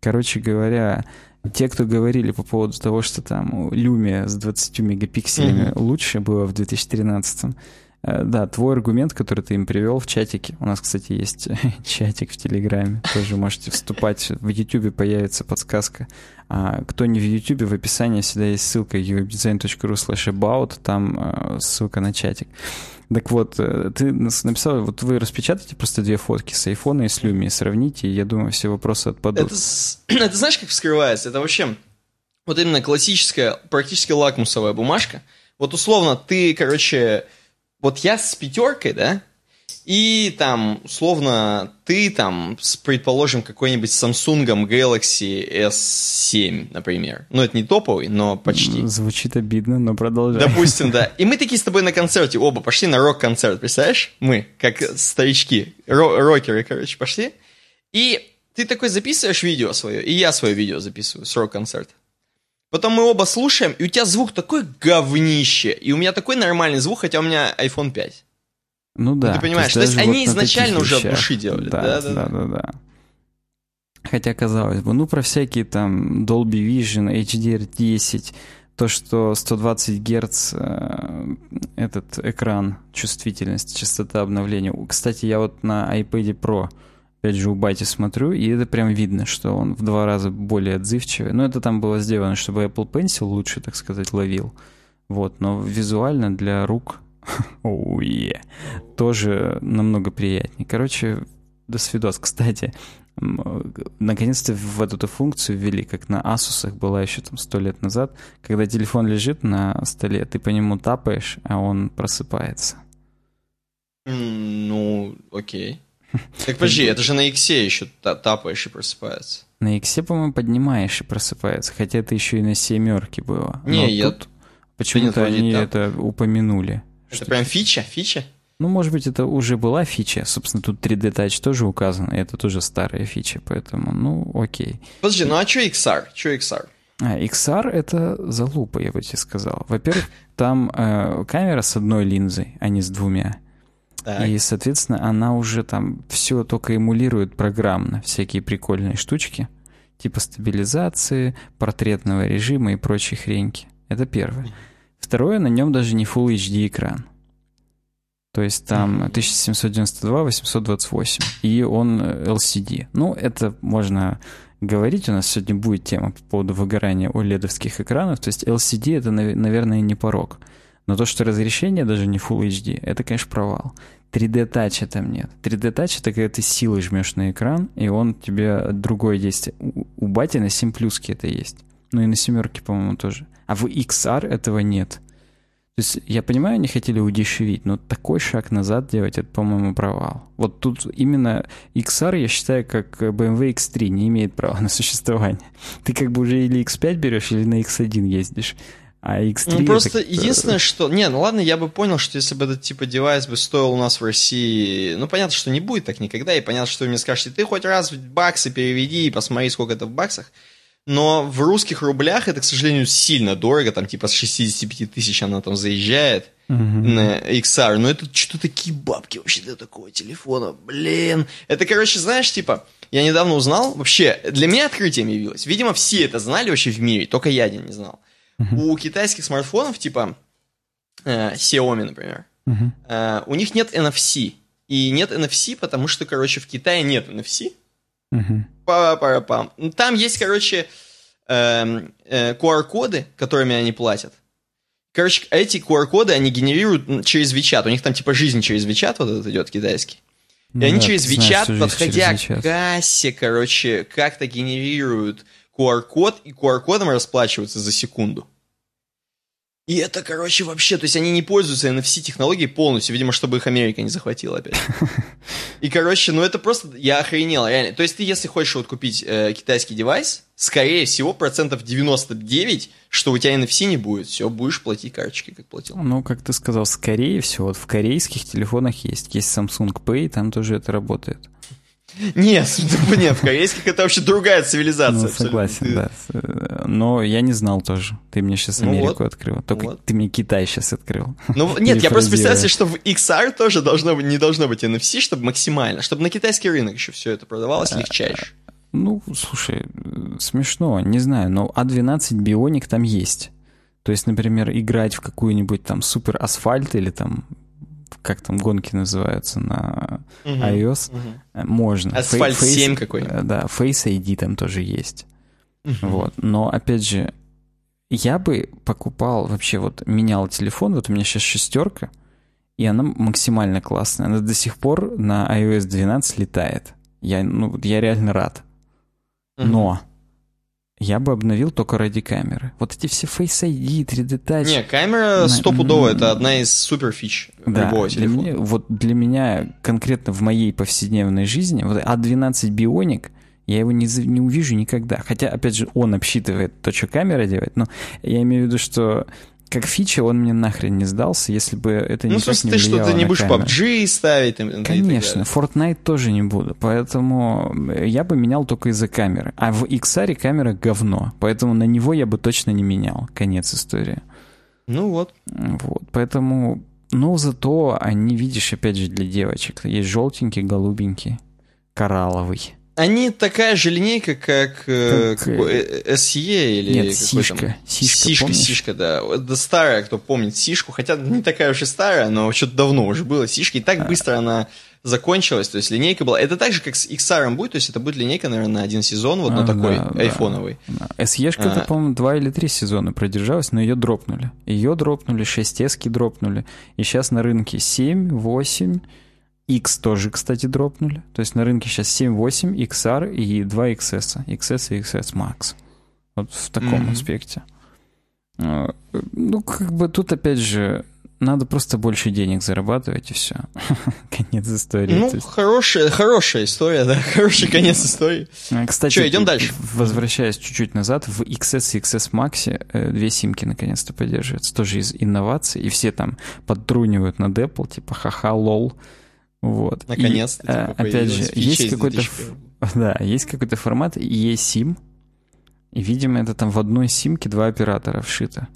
Короче говоря, те, кто говорили по поводу того, что там Lumia с 20 мегапикселями Мгм. лучше было в 2013 э, да, твой аргумент, который ты им привел в чатике. У нас, кстати, есть чатик в Телеграме. Тоже можете вступать. В Ютубе появится подсказка. А кто не в Ютубе, в описании всегда есть ссылка uwebdesign.ru slash about. Там э, ссылка на чатик. Так вот, э, ты написал, вот вы распечатаете просто две фотки с айфона и с Люми, сравните, и я думаю, все вопросы отпадут. Это, это знаешь, как вскрывается? Это вообще вот именно классическая, практически лакмусовая бумажка. Вот условно ты, короче, вот я с пятеркой, да, и там, условно, ты там, с, предположим, какой-нибудь Samsung Galaxy S7, например. Ну, это не топовый, но почти. Звучит обидно, но продолжай. Допустим, да. И мы такие с тобой на концерте оба пошли на рок-концерт, представляешь? Мы, как старички, ро- рокеры, короче, пошли. И ты такой записываешь видео свое, и я свое видео записываю с рок-концерта. Потом мы оба слушаем, и у тебя звук такой говнище, и у меня такой нормальный звук, хотя у меня iPhone 5. Ну да. ты понимаешь, то есть даже они на изначально уже от вещах. души делали. Да, Да, да, да, да, да. Хотя, казалось бы, ну про всякие там Dolby Vision, HDR10, то, что 120 Гц э, этот экран, чувствительность, частота обновления. Кстати, я вот на iPad Pro, опять же, у Бати смотрю, и это прям видно, что он в два раза более отзывчивый. Но это там было сделано, чтобы Apple Pencil лучше, так сказать, ловил. Вот, но визуально для рук е, тоже намного приятнее. Короче, до свидос. Кстати, наконец-то в эту функцию ввели, как на Asus была еще там сто лет назад, когда телефон лежит на столе, ты по нему тапаешь, а он просыпается. Ну, окей. Так подожди, это же на иксе еще та- тапаешь и просыпается. На X, по-моему, поднимаешь и просыпается, хотя это еще и на семерке было. Не, Но я- тут почему-то они так. это упомянули. Это прям фича, фича? Ну, может быть, это уже была фича. Собственно, тут 3D Touch тоже указано, и это тоже старая фича, поэтому, ну, окей. Подожди, ну а что XR? Что XR? А, XR — это залупа, я бы тебе сказал. Во-первых, там э, камера с одной линзой, а не с двумя. Так. И, соответственно, она уже там все только эмулирует программно, всякие прикольные штучки, типа стабилизации, портретного режима и прочей хреньки. Это первое. Второе, на нем даже не Full HD экран. То есть там 1792, 828. И он э, LCD. Ну, это можно говорить. У нас сегодня будет тема по поводу выгорания OLED-овских экранов. То есть LCD это, наверное, не порог. Но то, что разрешение даже не Full HD, это, конечно, провал. 3D тача там нет. 3D тач это когда ты силой жмешь на экран, и он тебе другое действие. У, у бати на 7 плюске это есть. Ну и на семерке, по-моему, тоже. А в XR этого нет. То есть я понимаю, они хотели удешевить, но такой шаг назад делать, это, по-моему, провал. Вот тут именно XR, я считаю, как BMW X3 не имеет права на существование. Ты как бы уже или X5 берешь, или на X1 ездишь. А X3 ну, просто это... единственное, что... Не, ну ладно, я бы понял, что если бы этот типа девайс бы стоил у нас в России... Ну, понятно, что не будет так никогда, и понятно, что вы мне скажете, ты хоть раз в баксы переведи и посмотри, сколько это в баксах. Но в русских рублях это, к сожалению, сильно дорого, там типа с 65 тысяч она там заезжает mm-hmm. на XR. Но это что такие бабки вообще для такого телефона, блин. Это, короче, знаешь, типа, я недавно узнал, вообще, для меня открытием явилось. Видимо, все это знали вообще в мире, только я один не знал. У китайских смартфонов, типа э, Xiaomi, например, mm-hmm. э, у них нет NFC. И нет NFC, потому что, короче, в Китае нет NFC. Угу. Па-па-пам. Там есть, короче, э, э, QR-коды, которыми они платят. Короче, эти QR-коды они генерируют через WeChat. У них там типа жизнь через WeChat вот этот идет китайский. И ну, они да, через WeChat, знаешь, подходя через WeChat. к кассе, короче, как-то генерируют QR-код, и QR-кодом расплачиваются за секунду. И это, короче, вообще, то есть они не пользуются NFC-технологией полностью, видимо, чтобы их Америка не захватила опять. И, короче, ну это просто, я охренел, реально. То есть ты, если хочешь вот купить э, китайский девайс, скорее всего, процентов 99, что у тебя NFC не будет, все, будешь платить карточкой, как платил. Ну, как ты сказал, скорее всего, вот в корейских телефонах есть. Есть Samsung Pay, там тоже это работает. Нет, нет, в корейских это вообще другая цивилизация. Ну, согласен, да. Но я не знал тоже. Ты мне сейчас ну Америку вот, открыл. Только вот. ты мне Китай сейчас открыл. Ну нет, я просто представляю себе, что в XR тоже должно не должно быть NFC, чтобы максимально, чтобы на китайский рынок еще все это продавалось а, легчайше. Ну, слушай, смешно, не знаю, но А12 Bionic там есть. То есть, например, играть в какую-нибудь там супер асфальт или там как там гонки называются на угу, iOS, угу. можно. Асфальт Face, 7 какой-нибудь. Да, Face ID там тоже есть. Угу. Вот. Но, опять же, я бы покупал, вообще вот менял телефон, вот у меня сейчас шестерка, и она максимально классная. Она до сих пор на iOS 12 летает. Я, ну, я реально рад. Но я бы обновил только ради камеры. Вот эти все Face ID, 3D Touch. Не, камера стопудово, это одна из супер фич да, любого телефона. Для меня, вот для меня, конкретно в моей повседневной жизни, вот A12 Bionic, я его не, не увижу никогда. Хотя, опять же, он обсчитывает то, что камера делает, но я имею в виду, что как фича он мне нахрен не сдался, если бы это ну, никак не влияло ты что, ты не будешь камеру. PUBG ставить? Там, Конечно, Fortnite тоже не буду, поэтому я бы менял только из-за камеры. А в XR камера говно, поэтому на него я бы точно не менял. Конец истории. Ну вот. Вот, поэтому... Но зато они, видишь, опять же, для девочек. Есть желтенький, голубенький, коралловый. Они такая же линейка, как, э, как э, SE или Нет, Сишка. Там... Сишка, Сишка, Сишка, да. Это старая, кто помнит Сишку, хотя не такая уж и старая, но что-то давно уже было Сишка, и так а. быстро она закончилась, то есть линейка была. Это так же, как с XR будет, то есть это будет линейка, наверное, на один сезон, вот а, на такой да, айфоновый. Да. SE-шка, а. по-моему, два или три сезона продержалась, но ее дропнули. Ее дропнули, 6S дропнули, и сейчас на рынке 7, 8, X тоже, кстати, дропнули. То есть на рынке сейчас 7.8, XR и 2 XS. XS и XS Max. Вот в таком mm-hmm. аспекте. А, ну, как бы тут, опять же, надо просто больше денег зарабатывать, и все. конец истории. Ну, есть... хорошая, хорошая история, да, хороший конец истории. А, кстати, Что, идем дальше? Возвращаясь чуть-чуть назад, в XS и XS Max э, две симки наконец-то поддерживаются. Тоже из инноваций, и все там подтрунивают над Apple, типа ха-ха, лол. Вот. Наконец-то. Типа, опять же, есть какой-то, да, есть какой-то формат eSIM, и, видимо, это там в одной симке два оператора вшито.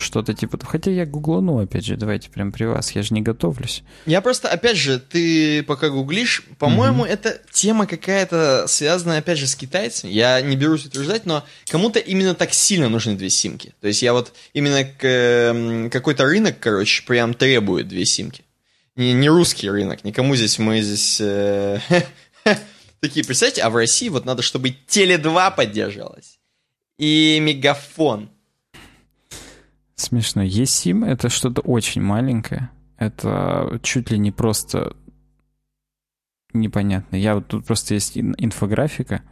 Что-то типа... Хотя я гуглану, опять же, давайте прям при вас, я же не готовлюсь. Я просто, опять же, ты пока гуглишь, по-моему, mm-hmm. это тема какая-то связанная, опять же, с китайцами. Я не берусь утверждать, но кому-то именно так сильно нужны две симки. То есть я вот именно к, какой-то рынок, короче, прям требует две симки не, не русский рынок, никому здесь мы здесь... Э, Такие, представьте, а в России вот надо, чтобы Теле2 поддерживалось. И Мегафон. Смешно. eSIM — это что-то очень маленькое. Это чуть ли не просто непонятно. Я вот тут просто есть инфографика,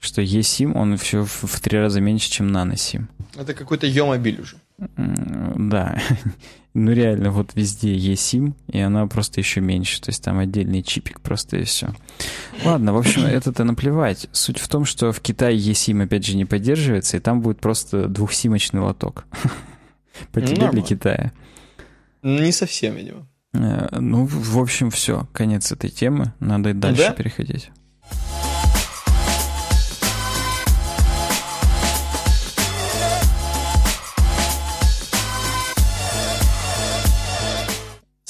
что eSIM, он все в, в три раза меньше, чем наносим. Это какой-то Е-мобиль уже. Да. ну реально, вот везде eSIM, и она просто еще меньше. То есть там отдельный чипик просто и все. Ладно, в общем, это-то наплевать. Суть в том, что в Китае eSIM опять же не поддерживается, и там будет просто двухсимочный лоток. По тебе для Китая. Не совсем, видимо. Э, ну, в общем, все. Конец этой темы. Надо дальше да? переходить.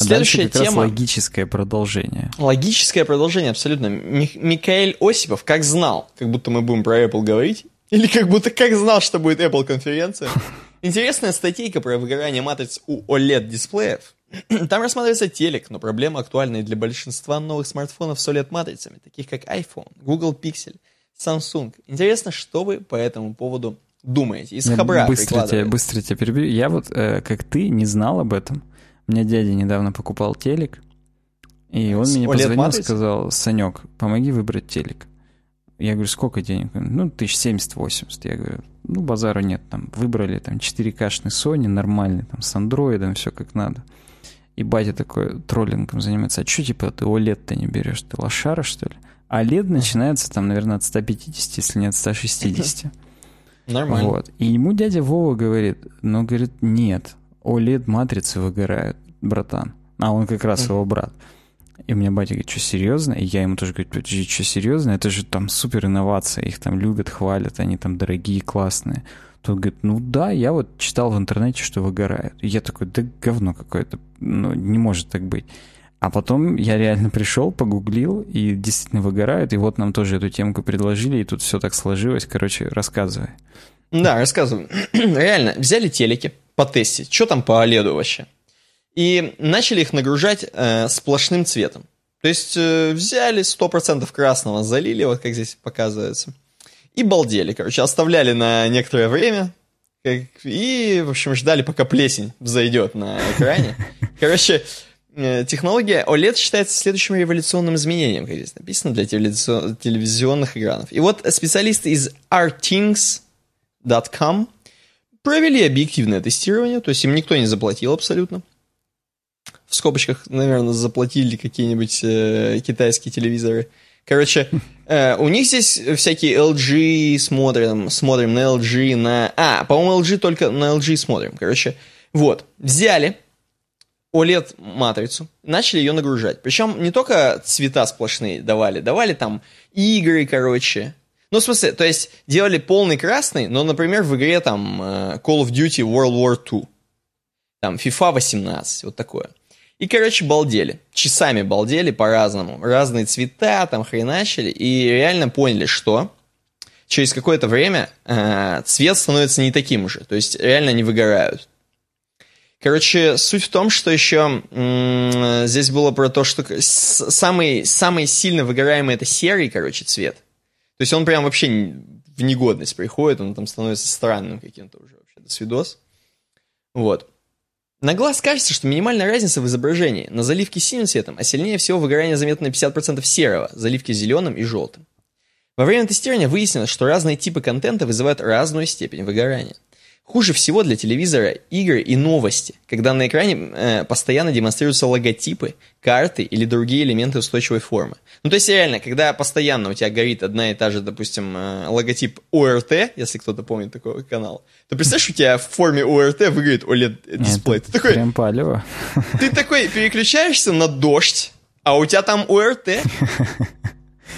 Следующая как тема. Раз логическое продолжение. Логическое продолжение, абсолютно. Мих- Микаэль Осипов как знал, как будто мы будем про Apple говорить, или как будто как знал, что будет Apple конференция. Интересная статейка про выгорание матриц у OLED-дисплеев. Там рассматривается телек, но проблема актуальна и для большинства новых смартфонов с OLED-матрицами, таких как iPhone, Google Pixel, Samsung. Интересно, что вы по этому поводу думаете? Из Хабра быстро тебя, быстро тебя перебью. Я вот, э, как ты, не знал об этом. Меня дядя недавно покупал телек, и он мне позвонил и сказал, Санек, помоги выбрать телек. Я говорю, сколько денег? Ну, тысяч семьдесят-восемьдесят. Я говорю, ну, базара нет. Там выбрали там 4К-шный Sony, нормальный, там, с андроидом, все как надо. И батя такой троллингом занимается. А что, типа, ты OLED-то не берешь? Ты лошара, что ли? А LED начинается там, наверное, от 150, если не от 160. Нормально. Вот. И ему дядя Вова говорит, ну, говорит, нет, OLED-матрицы выгорают, братан. А он как раз его брат. И у меня батя говорит, что серьезно? И я ему тоже говорю, что серьезно? Это же там супер инновация, их там любят, хвалят, они там дорогие, классные. Тот говорит, ну да, я вот читал в интернете, что выгорает. И я такой, да говно какое-то, ну не может так быть. А потом я реально пришел, погуглил, и действительно выгорают. И вот нам тоже эту темку предложили, и тут все так сложилось. Короче, рассказывай. Да, рассказываю. реально, взяли телеки, потестить, что там по OLED вообще. И начали их нагружать э, сплошным цветом. То есть э, взяли 100% красного, залили, вот как здесь показывается, и балдели, короче, оставляли на некоторое время, как, и, в общем, ждали, пока плесень взойдет на экране. Короче, э, технология OLED считается следующим революционным изменением, как здесь написано, для телевизионных экранов. И вот специалисты из artings.com провели объективное тестирование, то есть им никто не заплатил абсолютно. В скобочках, наверное, заплатили какие-нибудь э, китайские телевизоры. Короче, э, у них здесь всякие LG смотрим, смотрим на LG, на... А, по-моему, LG только на LG смотрим. Короче, вот, взяли OLED-матрицу, начали ее нагружать. Причем не только цвета сплошные давали, давали там игры, короче, ну, в смысле, то есть делали полный красный, но, например, в игре там э, Call of Duty World War II, там FIFA 18, вот такое. И, короче, балдели. Часами балдели по-разному. Разные цвета там хреначили. И реально поняли, что через какое-то время э, цвет становится не таким же. То есть реально они выгорают. Короче, суть в том, что еще здесь было про то, что самый, самый сильно выгораемый это серый, короче, цвет. То есть он прям вообще в негодность приходит, он там становится странным каким-то уже вообще, до свидос. Вот. На глаз кажется, что минимальная разница в изображении. На заливке синим цветом, а сильнее всего выгорание заметно на 50% серого, заливки зеленым и желтым. Во время тестирования выяснилось, что разные типы контента вызывают разную степень выгорания. Хуже всего для телевизора игры и новости, когда на экране э, постоянно демонстрируются логотипы, карты или другие элементы устойчивой формы. Ну, то есть реально, когда постоянно у тебя горит одна и та же, допустим, э, логотип ОРТ, если кто-то помнит такой канал, то представляешь, у тебя в форме ОРТ выглядит OLED-дисплей. Ты такой... Прям палево. Ты такой переключаешься на дождь, а у тебя там ОРТ.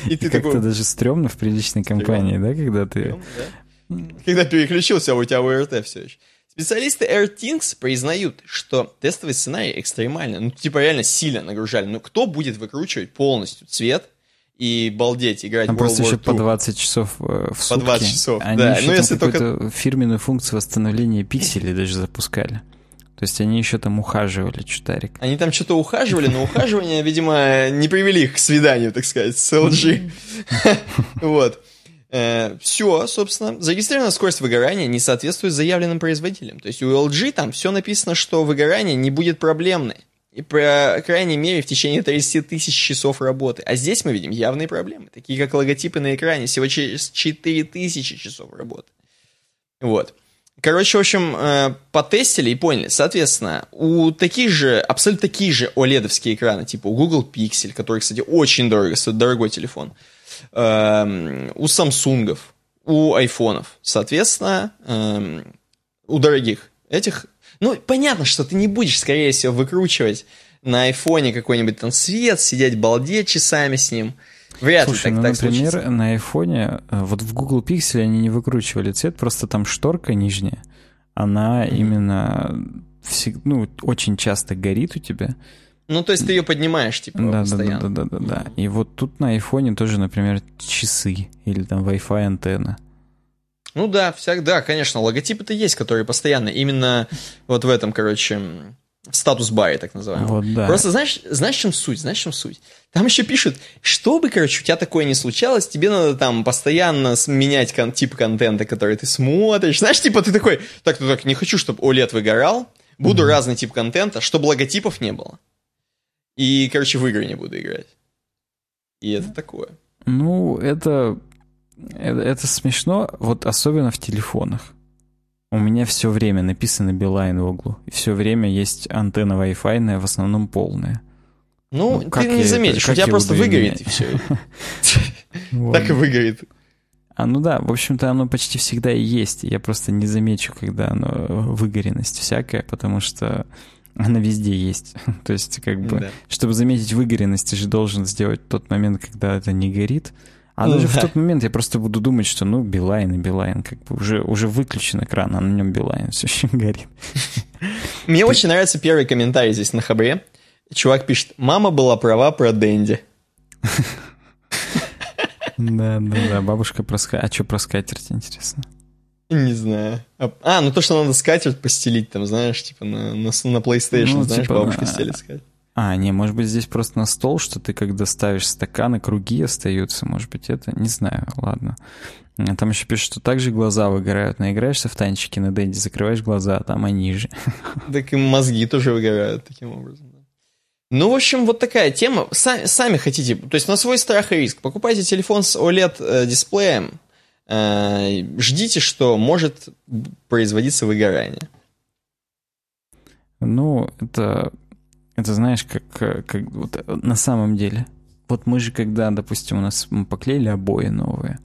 И ты Как-то такой... даже стрёмно в приличной компании, да, когда ты... Стрёмно, да? Когда переключился, а у тебя ОРТ все еще. Специалисты AirThings признают, что тестовый сценарий экстремально, ну, типа реально сильно нагружали. Ну, кто будет выкручивать полностью цвет и балдеть, играть Там в просто еще по 20 часов э, в сутки. По 20 часов, Они да. Еще ну, если только... фирменную функцию восстановления пикселей даже запускали. То есть они еще там ухаживали, чутарик. Они там что-то ухаживали, но ухаживание, видимо, не привели их к свиданию, так сказать, с LG. Вот. Э, все, собственно, зарегистрированная скорость выгорания не соответствует заявленным производителям. То есть у LG там все написано, что выгорание не будет проблемной. И по крайней мере в течение 30 тысяч часов работы. А здесь мы видим явные проблемы, такие как логотипы на экране, всего через 4 тысячи часов работы. Вот. Короче, в общем, э, потестили и поняли. Соответственно, у таких же, абсолютно такие же OLED-овские экраны, типа у Google Pixel, который, кстати, очень дорого, дорогой телефон, эм, у Samsung, у айфонов, соответственно, эм, у дорогих этих... Ну, понятно, что ты не будешь, скорее всего, выкручивать на айфоне какой-нибудь там свет, сидеть балдеть часами с ним – Вряд Слушай, ли так, ну, так например, случится. на айфоне, э, вот в Google Pixel они не выкручивали цвет, просто там шторка нижняя, она mm-hmm. именно всег... ну, очень часто горит у тебя. Ну, то есть ты ее поднимаешь, типа, да, постоянно. Да, да, да, да, да. И вот тут на айфоне тоже, например, часы или там Wi-Fi антенна. Ну да, всегда, конечно, логотипы-то есть, которые постоянно именно вот в этом, короче, в статус-баре, так называемом. Вот, да. Просто знаешь, знаешь, чем суть? Знаешь, чем суть? Там еще пишут, чтобы, короче, у тебя такое не случалось, тебе надо там постоянно менять кон- тип контента, который ты смотришь. Знаешь, типа ты такой, так, ну так, не хочу, чтобы OLED выгорал, буду mm-hmm. разный тип контента, чтобы логотипов не было. И, короче, в игры не буду играть. И это такое. Ну, это, это, это смешно, вот особенно в телефонах. У меня все время написано Билайн в углу. И все время есть антенна Wi-Fi, в основном полная. Ну, ну ты не заметишь, это, у тебя просто выгорит, и все. Так и выгорит. А ну да, в общем-то, оно почти всегда и есть. Я просто не замечу, когда оно выгоренность всякая, потому что она везде есть. То есть, как бы, да. чтобы заметить выгоренность, ты же должен сделать тот момент, когда это не горит. А ну, даже да. в тот момент я просто буду думать, что ну Билайн и Билайн, как бы уже, уже выключен экран, а на нем Билайн все еще горит. Мне очень нравится первый комментарий здесь на Хабре. Чувак пишет, мама была права про Дэнди. Да, да, да, бабушка про скатерть. А что про скатерть, интересно? Не знаю. А, а, ну то, что надо скатерть постелить, там, знаешь, типа на, на, на PlayStation, ну, знаешь, типа, бабушка стелит скатерть. А, не, может быть, здесь просто на стол, что ты когда ставишь стаканы, круги остаются, может быть, это, не знаю, ладно. Там еще пишут, что также глаза выгорают. Наиграешься в танчики на Дэнди, закрываешь глаза, а там они же. Так и мозги тоже выгорают таким образом. Ну, в общем, вот такая тема. Сами, сами хотите, то есть на свой страх и риск. Покупайте телефон с OLED-дисплеем, ждите, что может производиться выгорание. Ну, это это знаешь, как, как вот на самом деле. Вот мы же когда, допустим, у нас мы поклеили обои новые,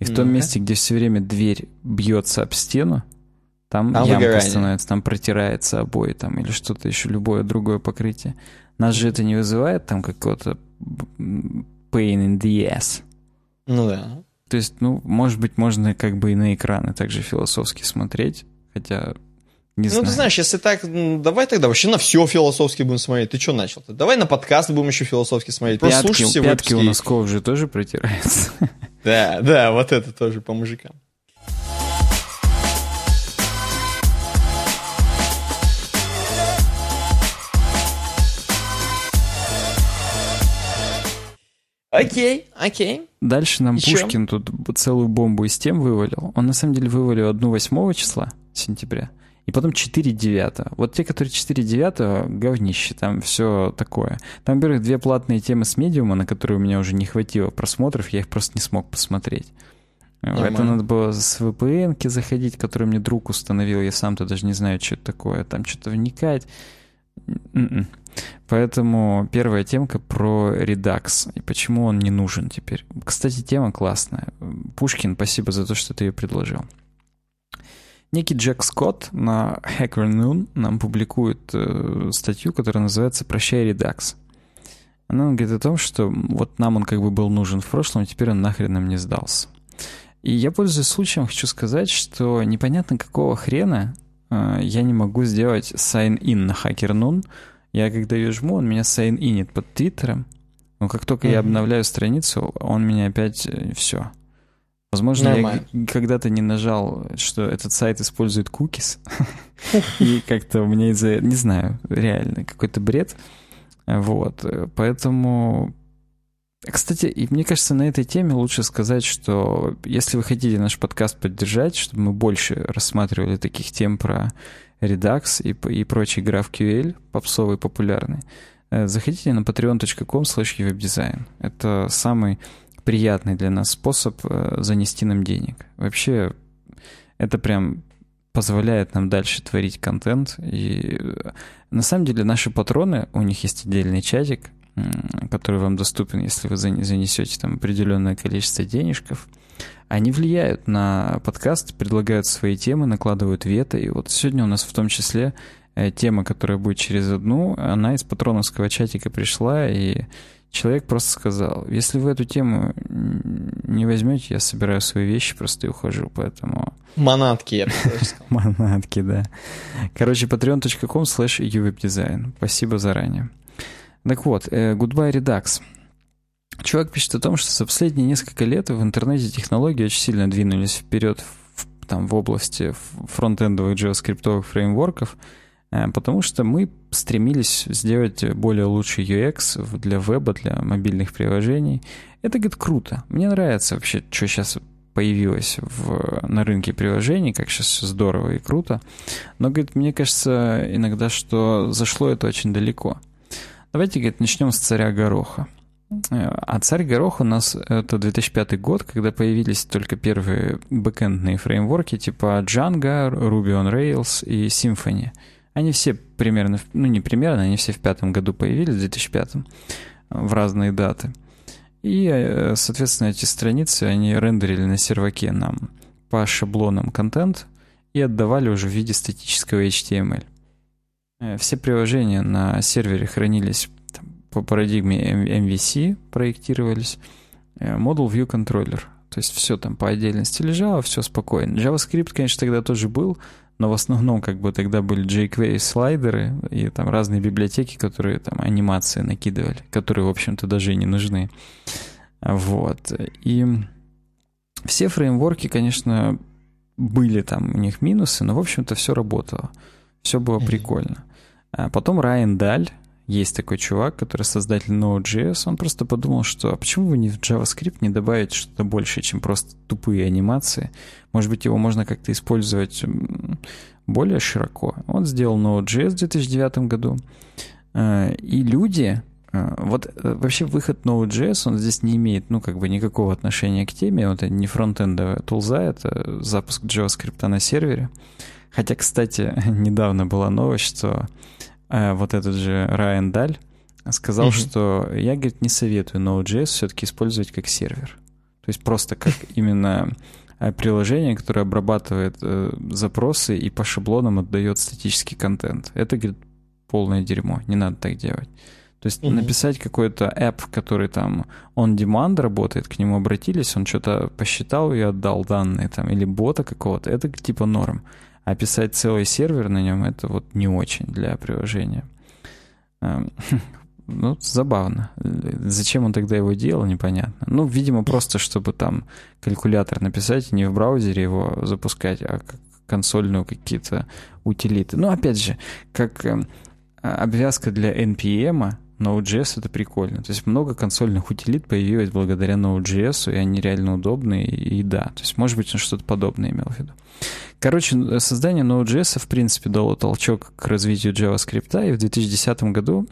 и в mm-hmm. том месте, где все время дверь бьется об стену, там, там ямка выгорание. становится, там протирается обои, там или что-то еще, любое другое покрытие. Нас же это не вызывает там какого-то pain in the ass. Ну да. То есть, ну, может быть, можно как бы и на экраны также философски смотреть, хотя не ну, знаю. ты знаешь, если так, давай тогда вообще на все философски будем смотреть. Ты что начал? -то? Давай на подкаст будем еще философски смотреть. Пятки, слушай все пятки выпуски. у носков же тоже протираются. Да, да, вот это тоже по мужикам. Окей, окей. Дальше нам Еще? Пушкин тут целую бомбу из тем вывалил. Он на самом деле вывалил одну восьмого числа сентября. И потом 4 девятого. Вот те, которые 4 девятого, говнище, там все такое. Там, во-первых, две платные темы с медиума, на которые у меня уже не хватило просмотров, я их просто не смог посмотреть. Нормально. Это надо было с VPN заходить, который мне друг установил, я сам-то даже не знаю, что это такое, там что-то вникать. М-м. Поэтому первая темка про Redux и почему он не нужен теперь. Кстати, тема классная. Пушкин, спасибо за то, что ты ее предложил. Некий Джек Скотт на Hacker Noon нам публикует э, статью, которая называется «Прощай, Redux». Она говорит о том, что вот нам он как бы был нужен в прошлом, а теперь он нахрен нам не сдался. И я, пользуясь случаем, хочу сказать, что непонятно какого хрена э, я не могу сделать sign-in на HackerNoon. Я когда ее жму, он меня sign-инит под Твиттером, но как только mm-hmm. я обновляю страницу, он меня опять э, все Возможно, Нормально. я когда-то не нажал, что этот сайт использует кукис, и как-то у меня из-за... Не знаю, реально, какой-то бред. Вот, поэтому... Кстати, и мне кажется, на этой теме лучше сказать, что если вы хотите наш подкаст поддержать, чтобы мы больше рассматривали таких тем про Redux и, и прочий GraphQL, попсовый, популярный, э, заходите на patreon.com slash webdesign. Это самый приятный для нас способ э, занести нам денег. Вообще, это прям позволяет нам дальше творить контент. И э, на самом деле наши патроны, у них есть отдельный чатик, который вам доступен, если вы занесете там определенное количество денежков. Они влияют на подкаст, предлагают свои темы, накладывают вето. И вот сегодня у нас в том числе э, тема, которая будет через одну, она из патроновского чатика пришла, и Человек просто сказал, если вы эту тему не возьмете, я собираю свои вещи просто и ухожу, поэтому... Манатки, я бы. Манатки, да. Короче, patreon.com slash uwebdesign. Спасибо заранее. Так вот, э, Goodbye Redux. Чувак пишет о том, что за последние несколько лет в интернете технологии очень сильно двинулись вперед в, там, в области фронтендовых JavaScript фреймворков, Э, потому что мы стремились сделать более лучший UX для веба, для мобильных приложений. Это, говорит, круто. Мне нравится вообще, что сейчас появилось в, на рынке приложений, как сейчас все здорово и круто. Но, говорит, мне кажется иногда, что зашло это очень далеко. Давайте, говорит, начнем с царя Гороха. Э, а царь Горох у нас это 2005 год, когда появились только первые бэкэндные фреймворки типа Django, Ruby on Rails и Symfony – они все примерно, ну не примерно, они все в пятом году появились, в 2005, в разные даты. И, э, соответственно, эти страницы, они рендерили на серваке нам по шаблонам контент и отдавали уже в виде статического HTML. Э, все приложения на сервере хранились по парадигме MVC, проектировались. Model View Controller. То есть все там по отдельности лежало, все спокойно. JavaScript, конечно, тогда тоже был, но в основном как бы тогда были jQuery слайдеры и там разные библиотеки, которые там анимации накидывали, которые, в общем-то, даже и не нужны. Вот. И все фреймворки, конечно, были там у них минусы, но, в общем-то, все работало. Все было прикольно. А потом Райан Даль, есть такой чувак, который создатель Node.js, он просто подумал, что а почему вы не в JavaScript не добавите что-то большее, чем просто тупые анимации? Может быть, его можно как-то использовать более широко. Он сделал Node.js в 2009 году. Э, и люди... Э, вот э, вообще выход Node.js, он здесь не имеет, ну, как бы никакого отношения к теме. Вот это не фронтендовая тулза, это запуск JavaScript на сервере. Хотя, кстати, недавно была новость, что вот этот же Райан Даль сказал, mm-hmm. что я, говорит, не советую Node.js все-таки использовать как сервер. То есть просто как именно Э, приложение, которое обрабатывает э, запросы и по шаблонам отдает статический контент. Это, говорит, полное дерьмо. Не надо так делать. То есть угу. написать какой-то app, который там on demand работает, к нему обратились, он что-то посчитал и отдал данные там, или бота какого-то, это типа норм. А писать целый сервер на нем, это вот не очень для приложения. Эм, Ну, забавно. Зачем он тогда его делал, непонятно. Ну, видимо, просто чтобы там калькулятор написать, не в браузере его запускать, а как консольную какие-то утилиты. Ну, опять же, как э, обвязка для NPM, Node.js это прикольно. То есть много консольных утилит появилось благодаря Node.js, и они реально удобные, и, да. То есть, может быть, он что-то подобное имел в виду. Короче, создание Node.js, в принципе, дало толчок к развитию JavaScript, и в 2010 году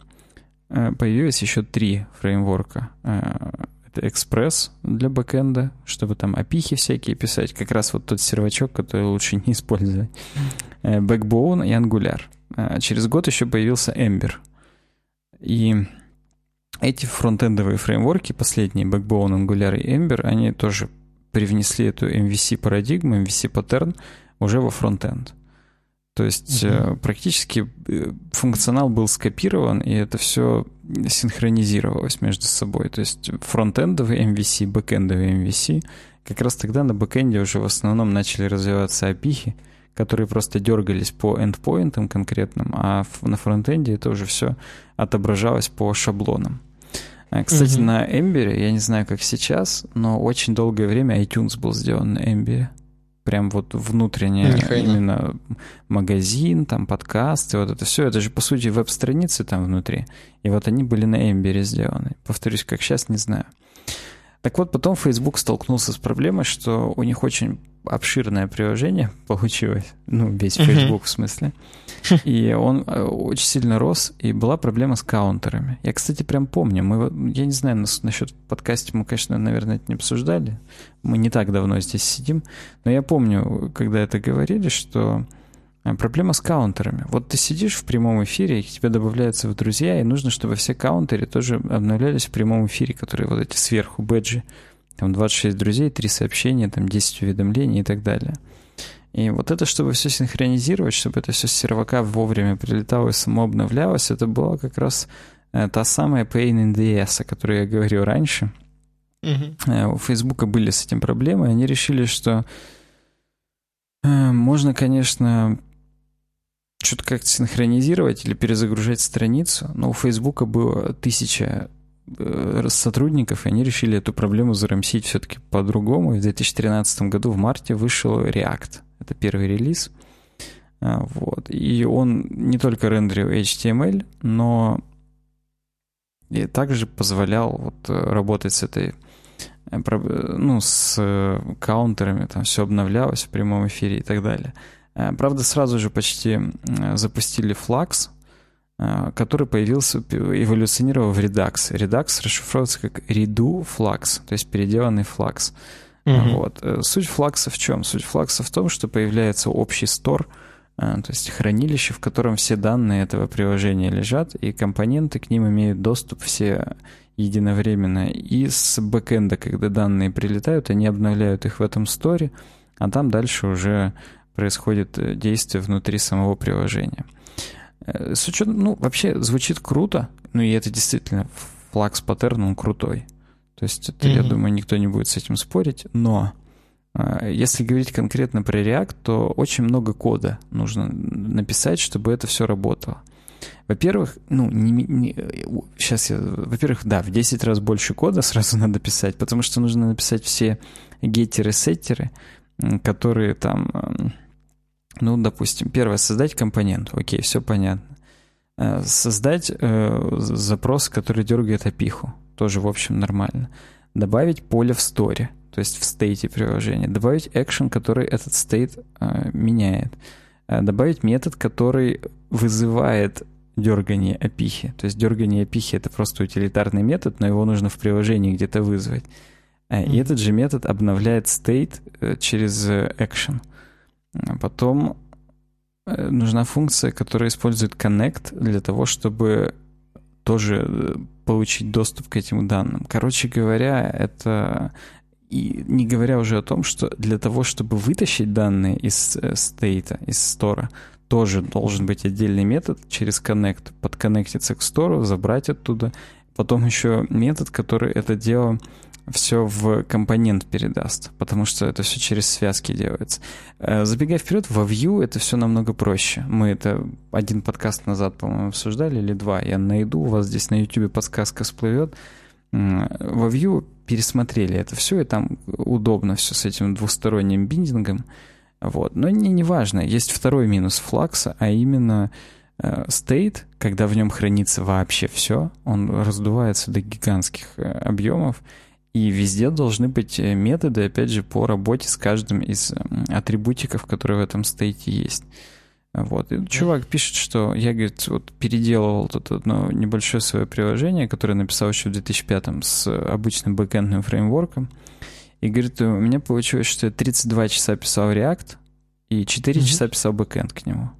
Э, появилось еще три фреймворка. Э, это Express для бэкэнда, чтобы там опихи всякие писать. Как раз вот тот сервачок, который лучше не использовать. Э, Backbone и Angular. Через год еще появился Ember. И эти фронтендовые фреймворки, последние, Backbone, Angular и Ember, они тоже привнесли эту MVC-парадигму, MVC-паттерн уже во фронтенд. То есть угу. практически э, функционал был скопирован, и это все синхронизировалось между собой. То есть фронтендовый MVC, бэкэндовый MVC. Как раз тогда на бэкэнде уже в основном начали развиваться API, которые просто дергались по эндпоинтам конкретным, а на фронтенде это уже все отображалось по шаблонам. А, кстати, угу. на Ember, я не знаю, как сейчас, но очень долгое время iTunes был сделан на Ember. Прям вот внутренне именно магазин, там подкасты, вот это все, это же по сути веб-страницы там внутри. И вот они были на Ember сделаны. Повторюсь, как сейчас, не знаю. Так вот, потом Facebook столкнулся с проблемой, что у них очень обширное приложение получилось, ну, весь Facebook в смысле, и он э, очень сильно рос, и была проблема с каунтерами. Я, кстати, прям помню, мы, я не знаю, насчет подкаста мы, конечно, наверное, это не обсуждали, мы не так давно здесь сидим, но я помню, когда это говорили, что а, проблема с каунтерами. Вот ты сидишь в прямом эфире, и тебе добавляются в друзья, и нужно, чтобы все каунтеры тоже обновлялись в прямом эфире, которые вот эти сверху бэджи. Там 26 друзей, 3 сообщения, там 10 уведомлений и так далее. И вот это, чтобы все синхронизировать, чтобы это все с сервака вовремя прилетало и само обновлялось, это была как раз э, та самая pain in the ass, о которой я говорил раньше. Uh-huh. У Фейсбука были с этим проблемы, и они решили, что э, можно, конечно, что-то как-то синхронизировать или перезагружать страницу, но у Фейсбука было тысяча сотрудников, и они решили эту проблему зарамсить все-таки по-другому. В 2013 году в марте вышел React. Это первый релиз. А, вот. И он не только рендерил HTML, но и также позволял вот работать с этой э, ну, с каунтерами, там все обновлялось в прямом эфире и так далее. Э, правда, сразу же почти запустили Flux, э, который появился, эволюционировал в Redux. Redux расшифровывается как Redo Flux, то есть переделанный Flux. Mm-hmm. Вот. Э, суть флакса в чем? Суть флакса в том, что появляется общий стор, то есть хранилище, в котором все данные этого приложения лежат, и компоненты к ним имеют доступ все единовременно. И с бэкэнда, когда данные прилетают, они обновляют их в этом сторе, а там дальше уже происходит э, действие внутри самого приложения. Э, с учетом, ну, вообще звучит круто, ну и это действительно флакс паттерн, он крутой. То есть это, mm-hmm. я думаю, никто не будет с этим спорить, но э, если говорить конкретно про React, то очень много кода нужно написать, чтобы это все работало. Во-первых, ну, не, не, сейчас я, во-первых, да, в 10 раз больше кода сразу надо писать, потому что нужно написать все геттеры, сеттеры, которые там эм, ну, допустим, первое, создать компонент. Окей, все понятно. Э, создать э, запрос, который дергает опиху. Тоже, в общем, нормально. Добавить поле в сторе, то есть в стейте приложения. Добавить экшен, который этот стейт э, меняет. Э, добавить метод, который вызывает дергание опихи. То есть дергание опихи — это просто утилитарный метод, но его нужно в приложении где-то вызвать. Э, и этот же метод обновляет стейт через экшен. Э, а потом э, нужна функция, которая использует connect для того, чтобы тоже э, получить доступ к этим данным. Короче говоря, это и не говоря уже о том, что для того, чтобы вытащить данные из э, стейта, из стора, тоже должен быть отдельный метод через connect, подконнектиться к стору, забрать оттуда. Потом еще метод, который это дело все в компонент передаст, потому что это все через связки делается. Э, забегая вперед, во Vue это все намного проще. Мы это один подкаст назад, по-моему, обсуждали, или два. Я найду, у вас здесь на YouTube подсказка всплывет. Во Vue пересмотрели это все, и там удобно все с этим двусторонним биндингом. Вот. Но не, не важно. Есть второй минус флакса, а именно э, state, когда в нем хранится вообще все, он раздувается до гигантских э, объемов, и везде должны быть э, методы, опять же, по работе с каждым из атрибутиков, которые в этом стейте есть. Вот. И чувак пишет, что я, говорит, вот переделывал тут одно небольшое свое приложение, которое написал еще в 2005 с обычным бэкэндным фреймворком. И говорит, у меня получилось, что я 32 часа писал React и 4 mm-hmm. часа писал бэкэнд к нему.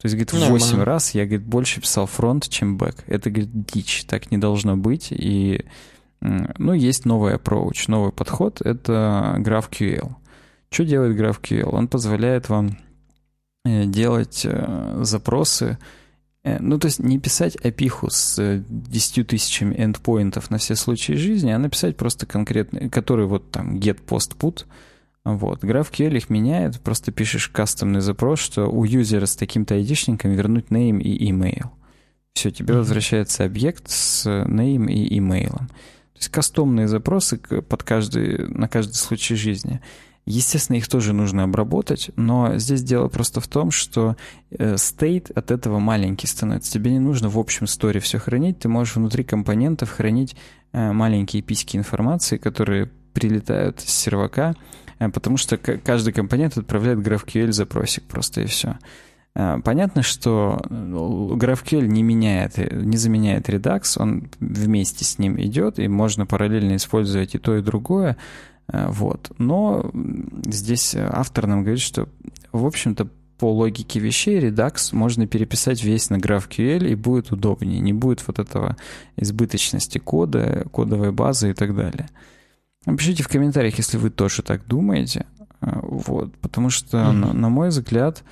То есть, говорит, в 8 раз я, говорит, больше писал фронт, чем бэк. Это, говорит, дичь, так не должно быть. И ну, есть новый approach, новый подход, это GraphQL. Что делает GraphQL? Он позволяет вам э, делать э, запросы, э, ну, то есть не писать API ху с 10 тысячами эндпоинтов на все случаи жизни, а написать просто конкретный, который вот там get, post, put, вот. GraphQL их меняет, просто пишешь кастомный запрос, что у юзера с таким-то айдишником вернуть name и email. Все, тебе возвращается объект с name и имейлом. Есть кастомные запросы под каждый, на каждый случай жизни. Естественно, их тоже нужно обработать, но здесь дело просто в том, что стейт от этого маленький становится. Тебе не нужно в общем сторе все хранить, ты можешь внутри компонентов хранить маленькие письки информации, которые прилетают с сервака, потому что каждый компонент отправляет GraphQL запросик просто и все. Понятно, что GraphQL не меняет, не заменяет Redux, он вместе с ним идет, и можно параллельно использовать и то, и другое. Вот. Но здесь автор нам говорит, что, в общем-то, по логике вещей Redux можно переписать весь на GraphQL и будет удобнее. Не будет вот этого избыточности кода, кодовой базы и так далее. Напишите в комментариях, если вы тоже так думаете. Вот. Потому что, mm-hmm. на, на мой взгляд,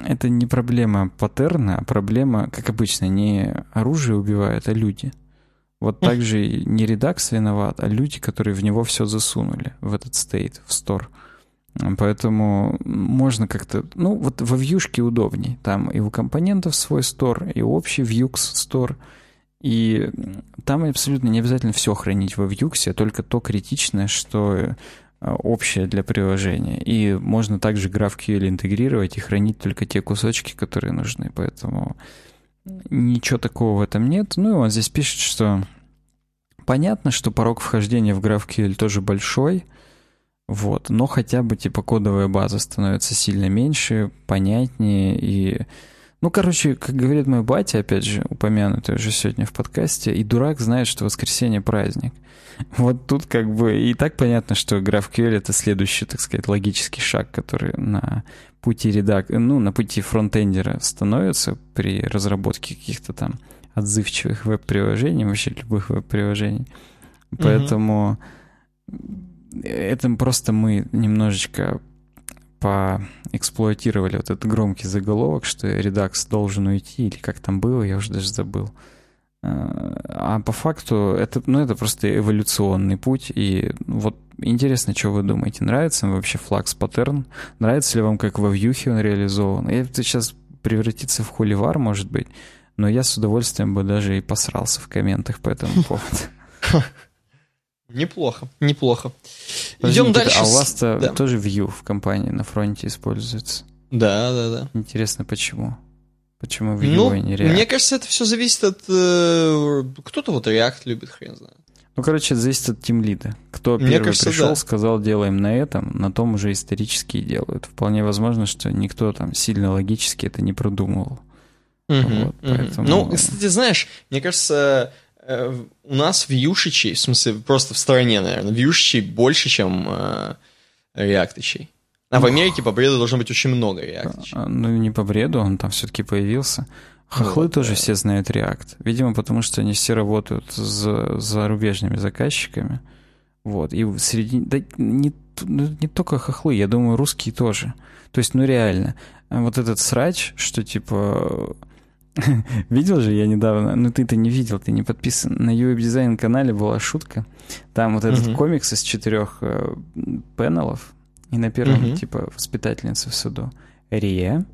это не проблема паттерна, а проблема, как обычно, не оружие убивает, а люди. Вот так же не редакс виноват, а люди, которые в него все засунули, в этот стейт, в стор. Поэтому можно как-то... Ну, вот во вьюшке удобней. Там и у компонентов свой стор, и общий Vuex стор. И там абсолютно не обязательно все хранить во Vuex, а только то критичное, что общее для приложения. И можно также GraphQL интегрировать и хранить только те кусочки, которые нужны. Поэтому ничего такого в этом нет. Ну и он здесь пишет, что понятно, что порог вхождения в GraphQL тоже большой, вот, но хотя бы типа кодовая база становится сильно меньше, понятнее и ну, короче, как говорит мой батя, опять же, упомянутый уже сегодня в подкасте, и дурак знает, что воскресенье праздник. Вот тут как бы и так понятно, что GraphQL — это следующий, так сказать, логический шаг, который на пути редак... ну, на пути фронтендера становится при разработке каких-то там отзывчивых веб-приложений, вообще любых веб-приложений. Поэтому mm-hmm. этим просто мы немножечко поэксплуатировали вот этот громкий заголовок, что Redux должен уйти, или как там было, я уже даже забыл. А, а по факту это, ну, это просто эволюционный путь, и вот интересно, что вы думаете, нравится вам вообще флакс паттерн? Нравится ли вам, как во вьюхе он реализован? Это сейчас превратится в холивар, может быть, но я с удовольствием бы даже и посрался в комментах по этому поводу. Неплохо, неплохо. Идем дальше. А у вас-то да. тоже Vue в компании на фронте используется? Да, да, да. Интересно, почему? Почему Vue ну, и не React? Мне кажется, это все зависит от... Э, кто-то вот React любит, хрен знает. Ну, короче, это зависит от тимлида. Кто Мне первый кажется, пришел, да. сказал, делаем на этом, на том уже исторически делают. Вполне возможно, что никто там сильно логически это не продумывал. Угу, вот, угу. Поэтому... Ну, кстати, знаешь, мне кажется, у нас вьюшичей, в смысле, просто в стороне, наверное, вьюшичей больше, чем э, реактычей. А в Америке по бреду должно быть очень много реактычей. А, ну, не по бреду, он там все-таки появился. Хохлы вот, тоже да. все знают React. Видимо, потому что они все работают с зарубежными заказчиками. Вот. И среди... Да не, ну, не только хохлы, я думаю, русские тоже. То есть, ну реально, вот этот срач, что типа Видел же я недавно, ну ты-то не видел, ты не подписан. На UWeb Design канале была шутка. Там вот этот комикс из четырех э, панелов, и на первом типа воспитательница в суду. Рия.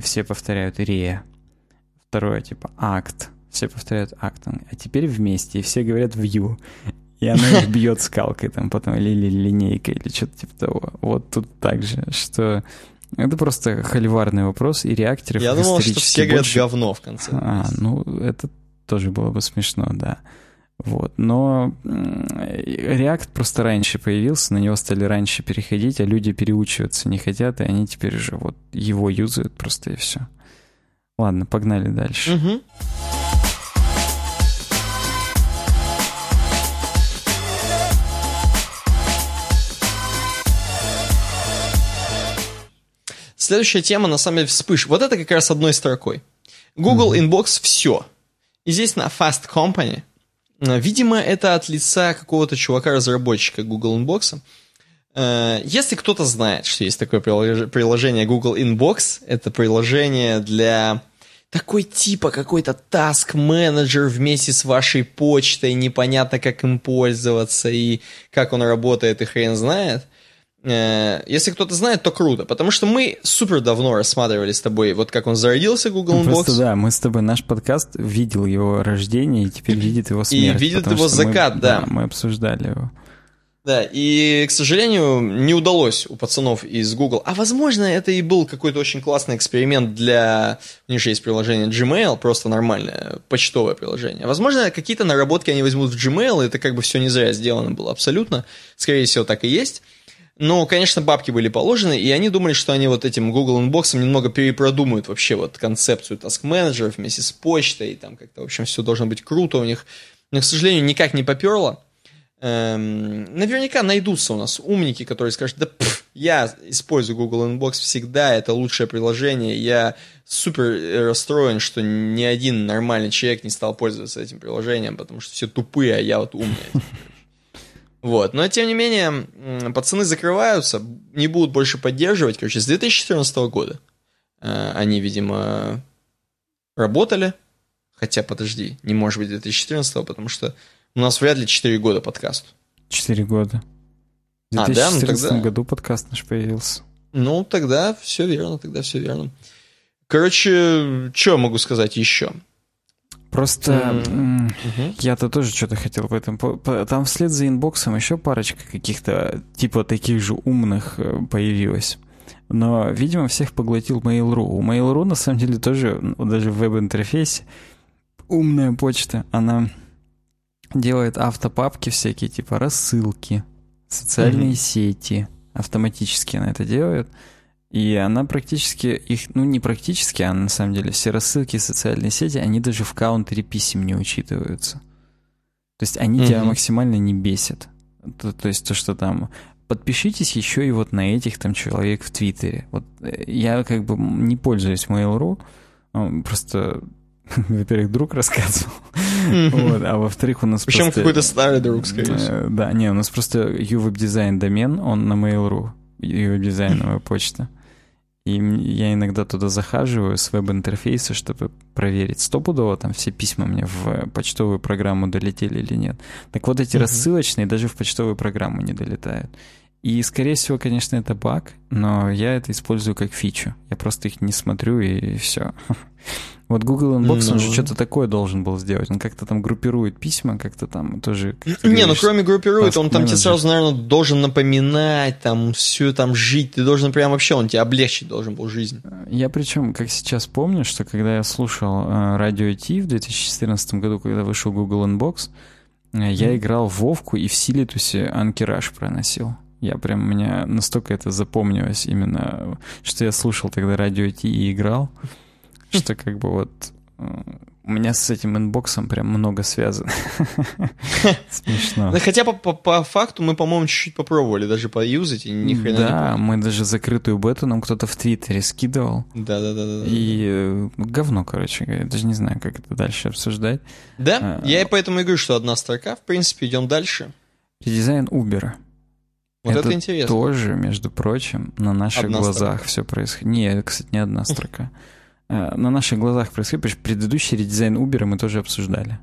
Все повторяют Рия. Второе типа акт. Все повторяют акт. А теперь вместе, и все говорят view. И она их бьет скалкой там потом, или линейкой, или что-то типа того. Вот тут так же, что это просто холиварный вопрос, и реакторов Я думал, что все говорят больше... говно в конце. А, ну, это тоже было бы смешно, да. Вот. Но React просто раньше появился, на него стали раньше переходить, а люди переучиваться не хотят, и они теперь уже вот его юзают просто и все. Ладно, погнали дальше. Угу. Следующая тема, на самом деле, вспыш. Вот это как раз одной строкой. Google mm-hmm. Inbox все. И здесь на Fast Company. Э, видимо, это от лица какого-то чувака-разработчика Google Inbox. Э, если кто-то знает, что есть такое приложение Google Inbox, это приложение для такой типа какой-то task менеджер вместе с вашей почтой, непонятно как им пользоваться и как он работает, и хрен знает – если кто-то знает, то круто, потому что мы супер давно рассматривали с тобой, вот как он зародился, Google Unbox. Просто да, мы с тобой, наш подкаст видел его рождение и теперь видит его смерть. И видит его закат, мы, да. да. Мы обсуждали его. Да, и, к сожалению, не удалось у пацанов из Google. А возможно, это и был какой-то очень классный эксперимент для... У них же есть приложение Gmail, просто нормальное почтовое приложение. Возможно, какие-то наработки они возьмут в Gmail, и это как бы все не зря сделано было абсолютно. Скорее всего, так и есть. Но, конечно, бабки были положены, и они думали, что они вот этим Google Inbox немного перепродумают вообще вот концепцию task менеджеров вместе с почтой, и там как-то, в общем, все должно быть круто у них. Но, к сожалению, никак не поперло. Эм, наверняка найдутся у нас умники, которые скажут, да пф, я использую Google Inbox всегда, это лучшее приложение, я супер расстроен, что ни один нормальный человек не стал пользоваться этим приложением, потому что все тупые, а я вот умный. Вот, но тем не менее, пацаны закрываются, не будут больше поддерживать, короче, с 2014 года. Э, они, видимо, работали, хотя, подожди, не может быть 2014, потому что у нас вряд ли 4 года подкаст. 4 года. В 2014 а, да? ну, тогда... году подкаст наш появился. Ну, тогда все верно, тогда все верно. Короче, что могу сказать еще? Просто mm-hmm. я-то тоже что-то хотел в этом. Там вслед за инбоксом еще парочка каких-то типа таких же умных э, появилась. Но, видимо, всех поглотил Mail.ru. У Mail.ru, на самом деле, тоже, даже в веб-интерфейсе, умная почта, она делает автопапки всякие, типа рассылки, социальные mm-hmm. сети, автоматически она это делает. И она практически их, ну не практически, а на самом деле все рассылки и социальные сети, они даже в каунтере писем не учитываются. То есть они mm-hmm. тебя максимально не бесят. То, то есть то, что там подпишитесь еще и вот на этих там человек в Твиттере. Вот э, я как бы не пользуюсь Mail.ru, просто во-первых, друг рассказывал, вот, а во-вторых, у нас Причем просто... какой-то старый друг, скорее всего. Э, да, не, у нас просто UWebDesign домен, он на Mail.ru, UWebDesign почта. И я иногда туда захаживаю с веб-интерфейса, чтобы проверить, стопудово там все письма мне в почтовую программу долетели или нет. Так вот эти uh-huh. рассылочные даже в почтовую программу не долетают. И, скорее всего, конечно, это баг, но я это использую как фичу. Я просто их не смотрю и все. Вот Google Inbox, ну... он же ну. что-то такое должен был сделать. Он как-то там группирует письма, как-то там тоже... Как не, ну кроме группирует, он там тебе сразу, наверное, должен напоминать, там, все там жить. Ты должен прям вообще, он тебе облегчить должен был жизнь. Я причем, как сейчас помню, что когда я слушал э, радио Ти в 2014 году, когда вышел Google Inbox, э, я играл в Вовку и в Силитусе Анкераж проносил. Я прям, у меня настолько это запомнилось именно, что я слушал тогда радио Ти и играл что как бы вот э, у меня с этим инбоксом прям много связано. Смешно. Да, хотя по, по, по факту мы, по-моему, чуть-чуть попробовали даже поюзать, и ни хрена Да, мы даже закрытую бету нам кто-то в Твиттере скидывал. Да-да-да. И э, говно, короче говоря. Даже не знаю, как это дальше обсуждать. Да, а, я и поэтому и говорю, что одна строка. В принципе, идем дальше. Редизайн Uber. Вот это, это интересно. тоже, между прочим, на наших одна глазах строка. все происходит. Не, кстати, не одна строка. Э, на наших глазах происходит, потому что предыдущий редизайн Uber мы тоже обсуждали.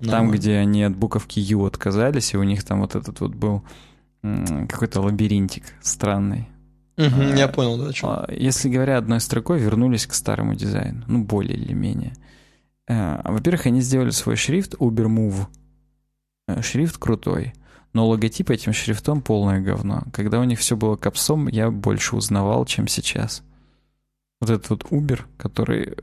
Там, где они от буковки U отказались, и у них там вот этот вот был какой-то лабиринтик странный. Угу, а, я понял, да, что. А, если говоря одной строкой, вернулись к старому дизайну, ну, более или менее. А, во-первых, они сделали свой шрифт Uber Move. Шрифт крутой, но логотип этим шрифтом полное говно. Когда у них все было капсом, я больше узнавал, чем сейчас вот этот вот Uber, который,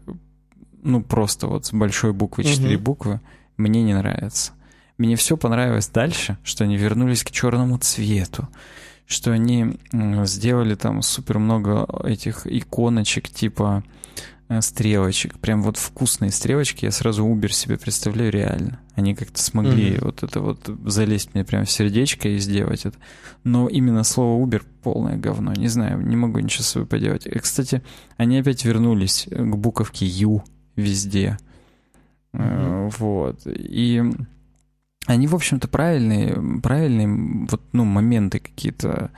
ну, просто вот с большой буквы, четыре угу. буквы, мне не нравится. Мне все понравилось дальше, что они вернулись к черному цвету, что они сделали там супер много этих иконочек типа стрелочек, прям вот вкусные стрелочки, я сразу Uber себе представляю реально. Они как-то смогли mm-hmm. вот это вот залезть мне прям в сердечко и сделать это. Но именно слово Uber полное говно. Не знаю, не могу ничего с собой поделать. И, кстати, они опять вернулись к буковке U везде. Mm-hmm. Вот. И они, в общем-то, правильные, правильные вот, ну, моменты какие-то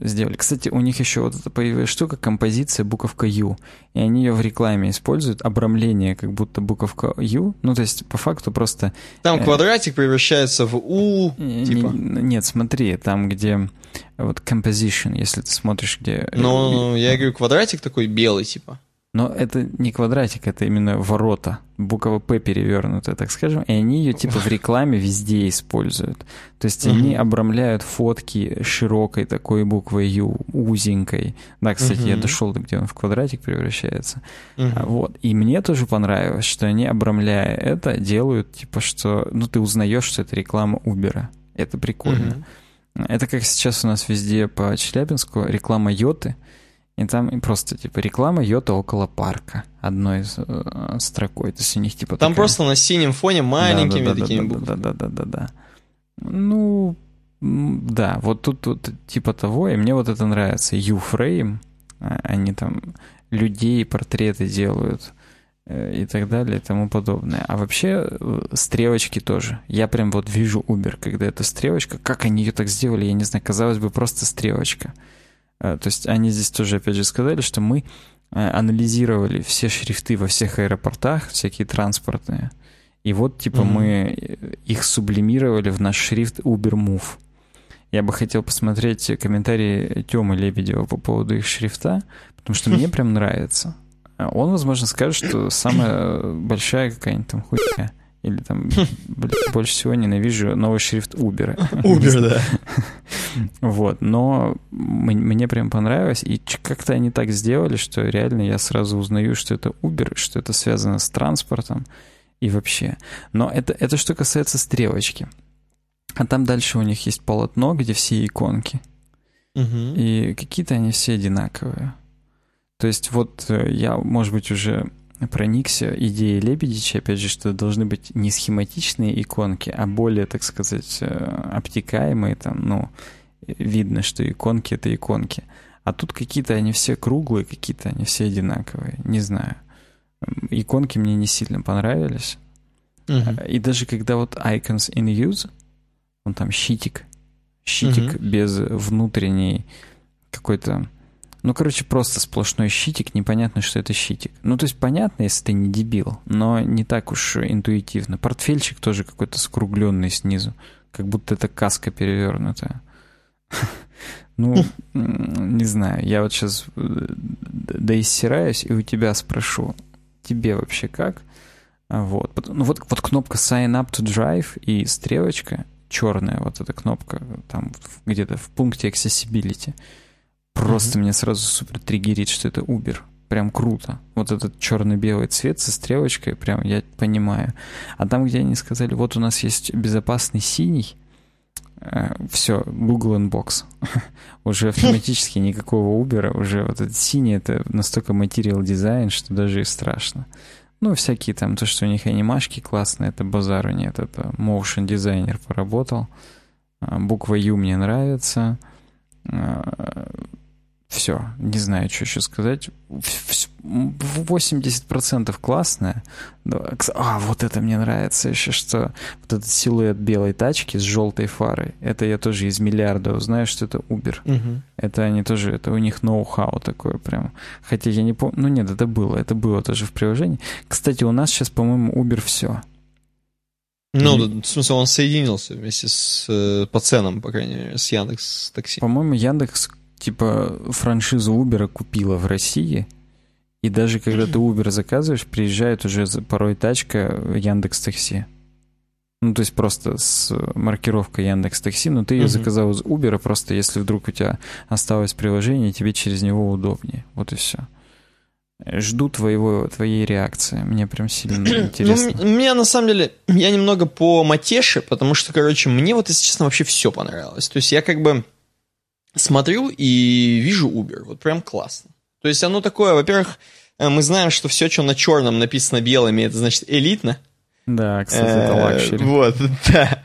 сделали. Кстати, у них еще вот эта появилась штука, композиция буковка U. И они ее в рекламе используют, обрамление как будто буковка U. Ну, то есть, по факту просто... Там э, квадратик превращается в U, не, типа. Нет, смотри, там, где вот composition, если ты смотришь, где... Ну, я говорю, квадратик такой белый, типа. Но это не квадратик, это именно ворота. Буква П перевернутая, так скажем. И они ее типа в рекламе везде используют. То есть они обрамляют фотки широкой такой буквой Ю, узенькой. Да, кстати, я дошел до где он в квадратик превращается. Uh-huh. Вот. И мне тоже понравилось, что они, обрамляя это, делают типа, что... Ну, ты узнаешь, что это реклама Uber. Это прикольно. Это как сейчас у нас везде по Челябинску реклама Йоты — и там просто, типа, реклама Йота около парка одной из э, строкой. То есть у них, типа, Там такая... просто на синем фоне маленькими да, да, такими да, буквами. Да-да-да-да-да. Ну, да, вот тут, тут типа того, и мне вот это нравится. U-frame, а, они там людей, портреты делают э, и так далее и тому подобное. А вообще э, стрелочки тоже. Я прям вот вижу Uber, когда это стрелочка. Как они ее так сделали, я не знаю. Казалось бы, просто стрелочка. Э, то есть они здесь тоже, опять же, сказали, что мы э, анализировали все шрифты во всех аэропортах, всякие транспортные, и вот, типа, mm-hmm. мы э, их сублимировали в наш шрифт UberMove. Я бы хотел посмотреть комментарии Тёмы Лебедева по поводу их шрифта, потому что мне прям нравится. Он, возможно, скажет, что самая большая какая-нибудь там хуйня. Или там, блин, больше всего ненавижу новый шрифт Uber. Uber, да. Вот, но мне прям понравилось, и как-то они так сделали, что реально я сразу узнаю, что это Uber, что это связано с транспортом и вообще. Но это, это что касается стрелочки. А там дальше у них есть полотно, где все иконки. Угу. И какие-то они все одинаковые. То есть вот э, я, может быть, уже проникся идеей Лебедича, опять же, что должны быть не схематичные иконки, а более, так сказать, э, обтекаемые, там, ну, видно, что иконки — это иконки. А тут какие-то они все круглые, какие-то они все одинаковые, не знаю. Иконки мне не сильно понравились. Uh-huh. И даже когда вот icons in use, он там щитик, щитик uh-huh. без внутренней какой-то ну, короче, просто сплошной щитик, непонятно, что это щитик. Ну, то есть понятно, если ты не дебил, но не так уж интуитивно. Портфельчик тоже какой-то скругленный снизу, как будто это каска перевернутая. Ну, не знаю, я вот сейчас э, доиссираюсь и у тебя спрошу, тебе вообще как? Вот. Ну вот, вот кнопка Sign Up to Drive и стрелочка черная, вот эта кнопка там где-то в пункте Accessibility — Просто mm-hmm. меня сразу супер триггерит, что это Uber. Прям круто. Вот этот черно-белый цвет со стрелочкой, прям я понимаю. А там, где они сказали, вот у нас есть безопасный синий, э, все, Google Inbox. уже автоматически никакого Uber, уже вот этот синий, это настолько материал дизайн, что даже и страшно. Ну, всякие там, то, что у них анимашки классные, это базару нет, это motion дизайнер поработал. А, буква U мне нравится. Все, не знаю, что еще сказать. 80% классная. А, вот это мне нравится еще, что вот этот силуэт белой тачки с желтой фарой, это я тоже из миллиарда узнаю, что это Uber. Угу. Это они тоже, это у них ноу-хау такое прям. Хотя я не помню, ну нет, это было, это было тоже в приложении. Кстати, у нас сейчас, по-моему, Uber все. Ну, и... в смысле, он соединился вместе с, э, по ценам, по крайней мере, с Яндекс Такси. По-моему, Яндекс типа франшизу Uber купила в России, и даже когда ты Uber заказываешь, приезжает уже порой тачка Яндекс Такси. Ну, то есть просто с маркировкой Яндекс Такси, но ты ее uh-huh. заказал из Uber, просто если вдруг у тебя осталось приложение, тебе через него удобнее. Вот и все. Жду твоего, твоей реакции. Мне прям сильно ну, интересно. Ну, меня на самом деле, я немного по матеше, потому что, короче, мне вот, если честно, вообще все понравилось. То есть я как бы смотрю и вижу Uber. Вот прям классно. То есть оно такое, во-первых, э, мы знаем, что все, что на черном написано белыми, это значит элитно. Да, кстати, это э, luxury. Вот, да.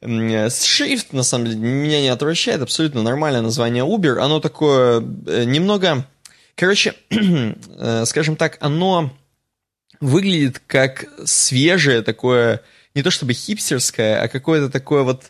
Э, шрифт, на самом деле, меня не отвращает. Абсолютно нормальное название Uber. Оно такое немного... Короче, скажем так, оно выглядит как свежее такое, не то чтобы хипстерское, а какое-то такое вот э,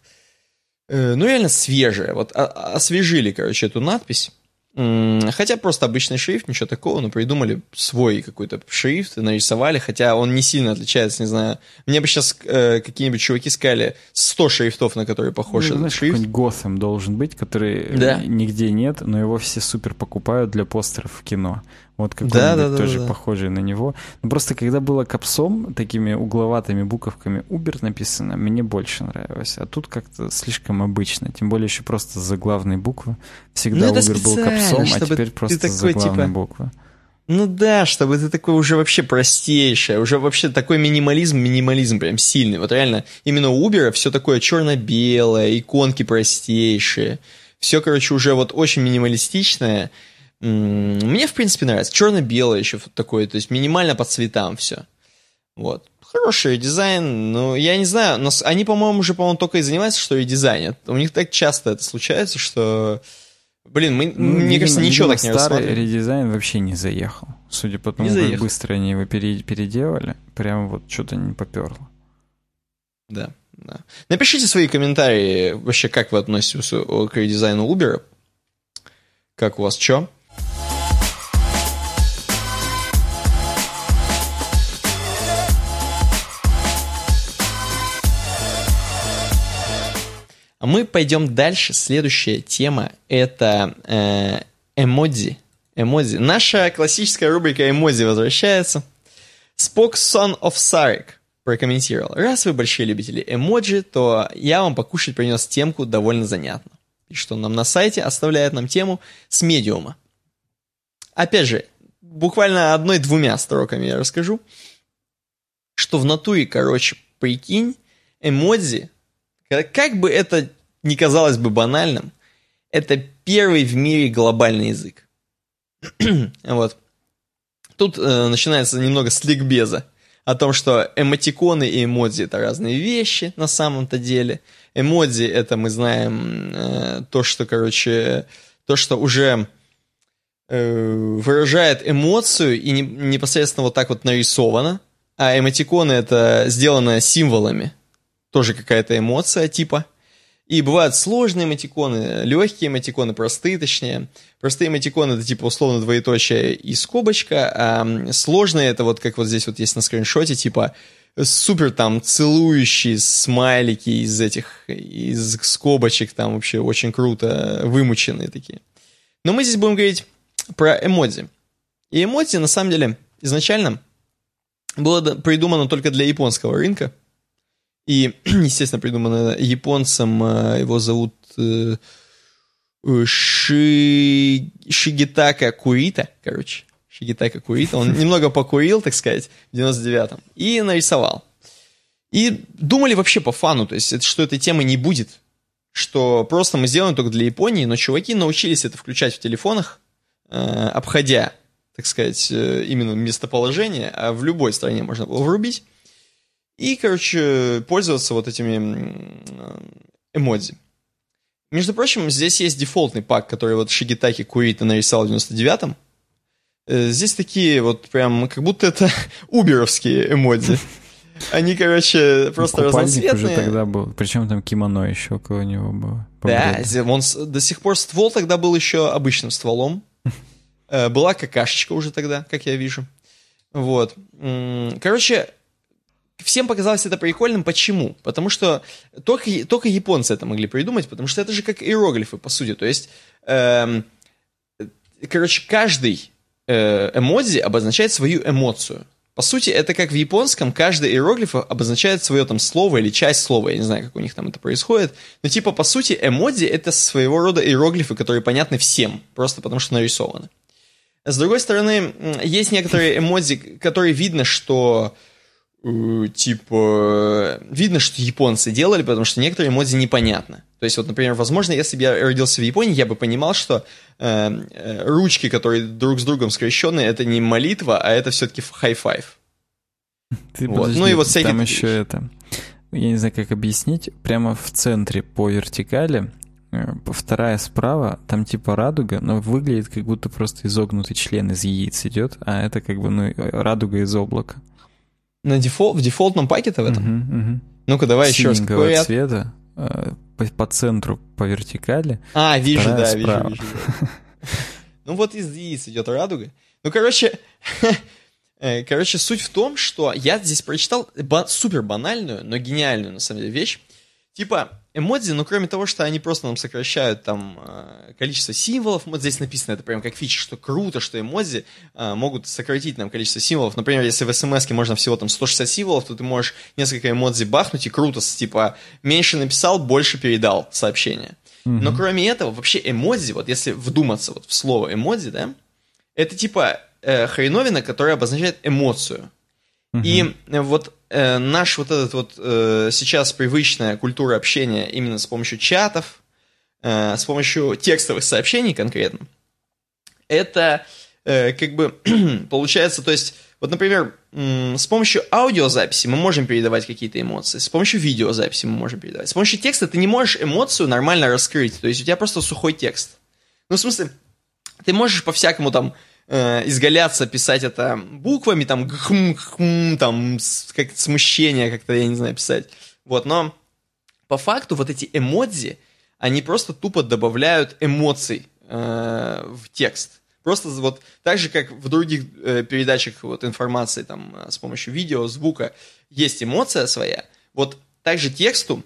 ну, реально свежее. Вот освежили, короче, эту надпись. Хотя просто обычный шрифт, ничего такого, но придумали свой какой-то шрифт и нарисовали, хотя он не сильно отличается, не знаю. Мне бы сейчас э, какие-нибудь чуваки сказали 100 шрифтов, на которые похож ну, этот знаешь, шрифт. Готэм должен быть, который да. нигде нет, но его все супер покупают для постеров в кино. Вот какой-нибудь да, да, тоже да, похожий на него. Но просто когда было капсом, такими угловатыми буковками Uber написано, мне больше нравилось. А тут как-то слишком обычно. Тем более еще просто заглавные буквы. Всегда ну, Uber был капсом, а теперь просто такой, заглавные типа... буквы. Ну да, чтобы ты такой уже вообще простейшее, уже вообще такой минимализм, минимализм прям сильный. Вот реально, именно у Uber все такое черно-белое, иконки простейшие. Все, короче, уже вот очень минималистичное. Мне, в принципе, нравится. Черно-белое еще такое, то есть минимально по цветам все. Вот. Хороший дизайн, но я не знаю, но они, по-моему, уже, по-моему, только и занимаются, что и дизайнят. У них так часто это случается, что... Блин, мы, ну, мне видимо, кажется, ничего видимо, так не старый редизайн вообще не заехал. Судя по тому, как быстро они его переделали, прям вот что-то не поперло. Да, да. Напишите свои комментарии, вообще, как вы относитесь к редизайну Uber. Как у вас что? Мы пойдем дальше. Следующая тема это э, эмодзи. Эмодзи. Наша классическая рубрика эмодзи возвращается. Spock Son of Sarek прокомментировал. Раз вы большие любители эмоджи, то я вам покушать принес темку довольно занятно. Что он нам на сайте оставляет нам тему с медиума. Опять же, буквально одной-двумя строками я расскажу, что в натуре, короче, прикинь, эмодзи как бы это ни казалось бы банальным, это первый в мире глобальный язык. вот. Тут э, начинается немного сликбеза о том, что эмотиконы и эмодзи это разные вещи на самом-то деле. Эмодзи это мы знаем э, то, что, короче, то, что уже э, выражает эмоцию и не, непосредственно вот так вот нарисовано, а эмотиконы это сделано символами тоже какая-то эмоция типа. И бывают сложные эмотиконы, легкие эмотиконы, простые точнее. Простые эмотиконы это типа условно двоеточие и скобочка, а сложные это вот как вот здесь вот есть на скриншоте, типа супер там целующие смайлики из этих, из скобочек, там вообще очень круто вымученные такие. Но мы здесь будем говорить про эмодзи. И эмодзи на самом деле изначально было придумано только для японского рынка, и, естественно, придумано японцем, э, его зовут э, Ши... Шигитака Курита, короче. Шигитака Курита. Он немного покурил, так сказать, в 99-м. И нарисовал. И думали вообще по фану, то есть, что этой темы не будет. Что просто мы сделаем только для Японии, но чуваки научились это включать в телефонах, э, обходя, так сказать, именно местоположение, а в любой стране можно было врубить. И, короче, пользоваться вот этими эмодзи. Между прочим, здесь есть дефолтный пак, который вот Шигитаки Курита нарисовал в 99-м. Э, здесь такие вот прям, как будто это уберовские эмодзи. Они, короче, просто разноцветные. уже тогда был. Причем там кимоно еще около него было. Да, он до сих пор ствол тогда был еще обычным стволом. Э, была какашечка уже тогда, как я вижу. Вот. Короче, всем показалось это прикольным. Почему? Потому что только, только японцы это могли придумать, потому что это же как иероглифы, по сути. То есть, эм, короче, каждый э, эмодзи обозначает свою эмоцию. По сути, это как в японском, каждый иероглиф обозначает свое там слово или часть слова, я не знаю, как у них там это происходит, но типа, по сути, эмодзи это своего рода иероглифы, которые понятны всем, просто потому что нарисованы. С другой стороны, есть некоторые эмодзи, которые видно, что Э, типа, видно, что японцы делали, потому что некоторые эмодзи непонятно. То есть, вот, например, возможно, если бы я родился в Японии, я бы понимал, что э, э, ручки, которые друг с другом скрещенные, это не молитва, а это все-таки. Ты вот. Подожди, ну и вот всякие... Там еще это... Я не знаю, как объяснить. Прямо в центре по вертикали э, вторая справа, там типа радуга, но выглядит как будто просто изогнутый член из яиц идет, а это как бы ну, радуга из облака. На дефол... В дефолтном пакете в этом? Угу, угу. Ну-ка, давай еще раз. Какой цвета. э, по, по центру, по вертикали. А, вижу, вторая да, справа. вижу, вижу. Ну вот из яиц идет радуга. Ну, короче, э, короче, суть в том, что я здесь прочитал супер банальную, но гениальную, на самом деле, вещь. Типа, эмодзи, ну, кроме того, что они просто нам сокращают там э, количество символов, вот здесь написано это прям как фича, что круто, что эмодзи э, могут сократить нам количество символов. Например, если в смс можно всего там 160 символов, то ты можешь несколько эмодзи бахнуть и круто, типа, меньше написал, больше передал сообщение. Но кроме этого, вообще эмодзи, вот если вдуматься вот в слово эмодзи, да, это типа э, хреновина, которая обозначает эмоцию. И э, вот э, наш вот этот вот э, сейчас привычная культура общения именно с помощью чатов, э, с помощью текстовых сообщений конкретно, это э, как бы получается, то есть, вот, например, с помощью аудиозаписи мы можем передавать какие-то эмоции, с помощью видеозаписи мы можем передавать. С помощью текста ты не можешь эмоцию нормально раскрыть, то есть у тебя просто сухой текст. Ну, в смысле, ты можешь по-всякому там э, изгаляться, писать это буквами, там, гхм, гхм, там, как смущение как-то, я не знаю, писать. Вот, но по факту вот эти эмодзи, они просто тупо добавляют эмоций э, в текст. Просто вот так же, как в других э, передачах вот информации, там, э, с помощью видео, звука, есть эмоция своя, вот также тексту,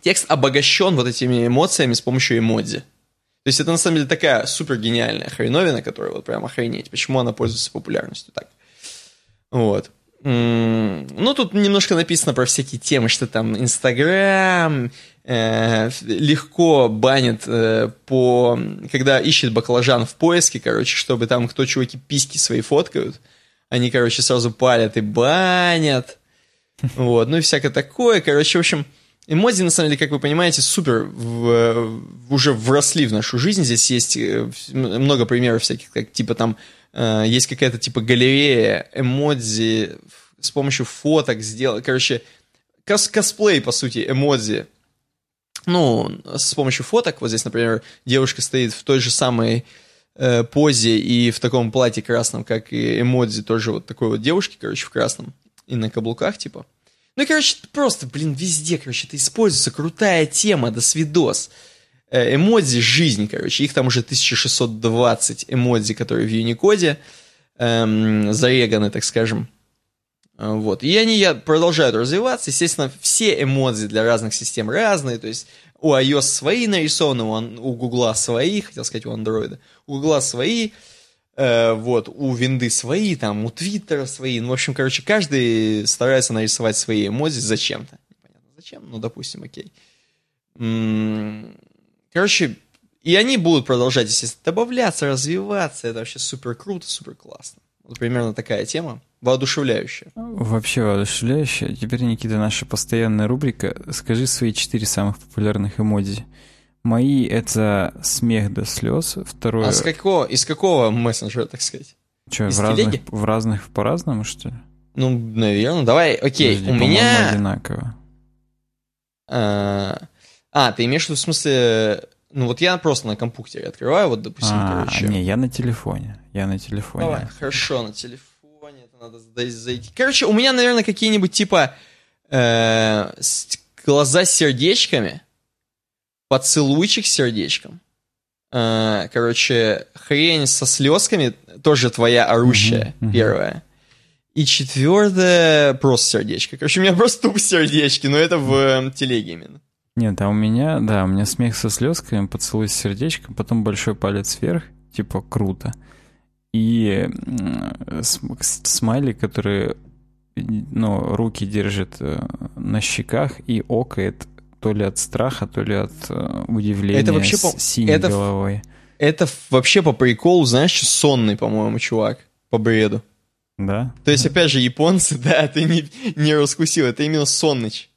текст обогащен вот этими эмоциями с помощью эмодзи. То есть это на самом деле такая супер гениальная хреновина, которая вот прям охренеть. Почему она пользуется популярностью так? Вот. Ну, тут немножко написано про всякие темы, что там Инстаграм э, легко банит э, по... Когда ищет баклажан в поиске, короче, чтобы там кто чуваки письки свои фоткают, они, короче, сразу палят и банят. Вот, ну и всякое такое. Короче, в общем, эмодзи, на самом деле, как вы понимаете, супер в- уже вросли в нашу жизнь. Здесь есть э, много примеров всяких, как типа там э, есть какая-то типа галерея эмодзи с помощью фоток сделать. Короче, кос- косплей, по сути, эмодзи. Ну, с помощью фоток. Вот здесь, например, девушка стоит в той же самой э, позе и в таком платье красном, как и эмодзи, тоже вот такой вот девушки, короче, в красном. И на каблуках, типа. Ну, короче, просто, блин, везде, короче, это используется. Крутая тема, до свидос. Э, Эмодзи жизнь, короче. Их там уже 1620 эмодзи, которые в Юникоде эм, зареганы, так скажем. А, Вот. И они я, продолжают развиваться. Естественно, все эмодзи для разных систем разные. То есть у iOS свои нарисованы, у, у Гугла свои, хотел сказать, у Андроида. У Гугла свои, э, вот, у Винды свои, там, у Твиттера свои. Ну, в общем, короче, каждый старается нарисовать свои эмодзи зачем-то. Непонятно зачем, ну, допустим, окей. Короче, и они будут продолжать, естественно, добавляться, развиваться. Это вообще супер круто, супер классно. Вот примерно такая тема, воодушевляющая. Вообще воодушевляюще. Теперь, Никита, наша постоянная рубрика. Скажи свои четыре самых популярных эмодзи. Мои — это смех до слез. Второе... А с какого, из какого мессенджера, так сказать? Чё, из в разных, в разных по-разному, что ли? Ну, наверное, давай, окей, Подожди, у меня... одинаково. А, а, ты имеешь в виду в смысле... Ну, вот я просто на компьютере открываю, вот, допустим, А, короче. не, я на телефоне. Я на телефоне. Давай, хорошо, на телефоне это надо зай- зайти. Короче, у меня, наверное, какие-нибудь типа э, глаза с сердечками, поцелуйчик с сердечком. Э, короче, хрень со слезками, тоже твоя орущая, мгм. первая. И четвертое, просто сердечко. Короче, у меня просто тупо сердечки, но это в э, телеге именно. Нет, а у меня, да, у меня смех со слезками, поцелуй с сердечком, потом большой палец вверх, типа круто. И смайлик, который, ну, руки держит э, на щеках и окает то ли от страха, то ли от э, удивления Это вообще, с по- синей это головой. Это вообще по приколу, знаешь, сонный, по-моему, чувак. По бреду. Да? То есть, опять же, японцы, да, ты не, не раскусил, это именно сонныч.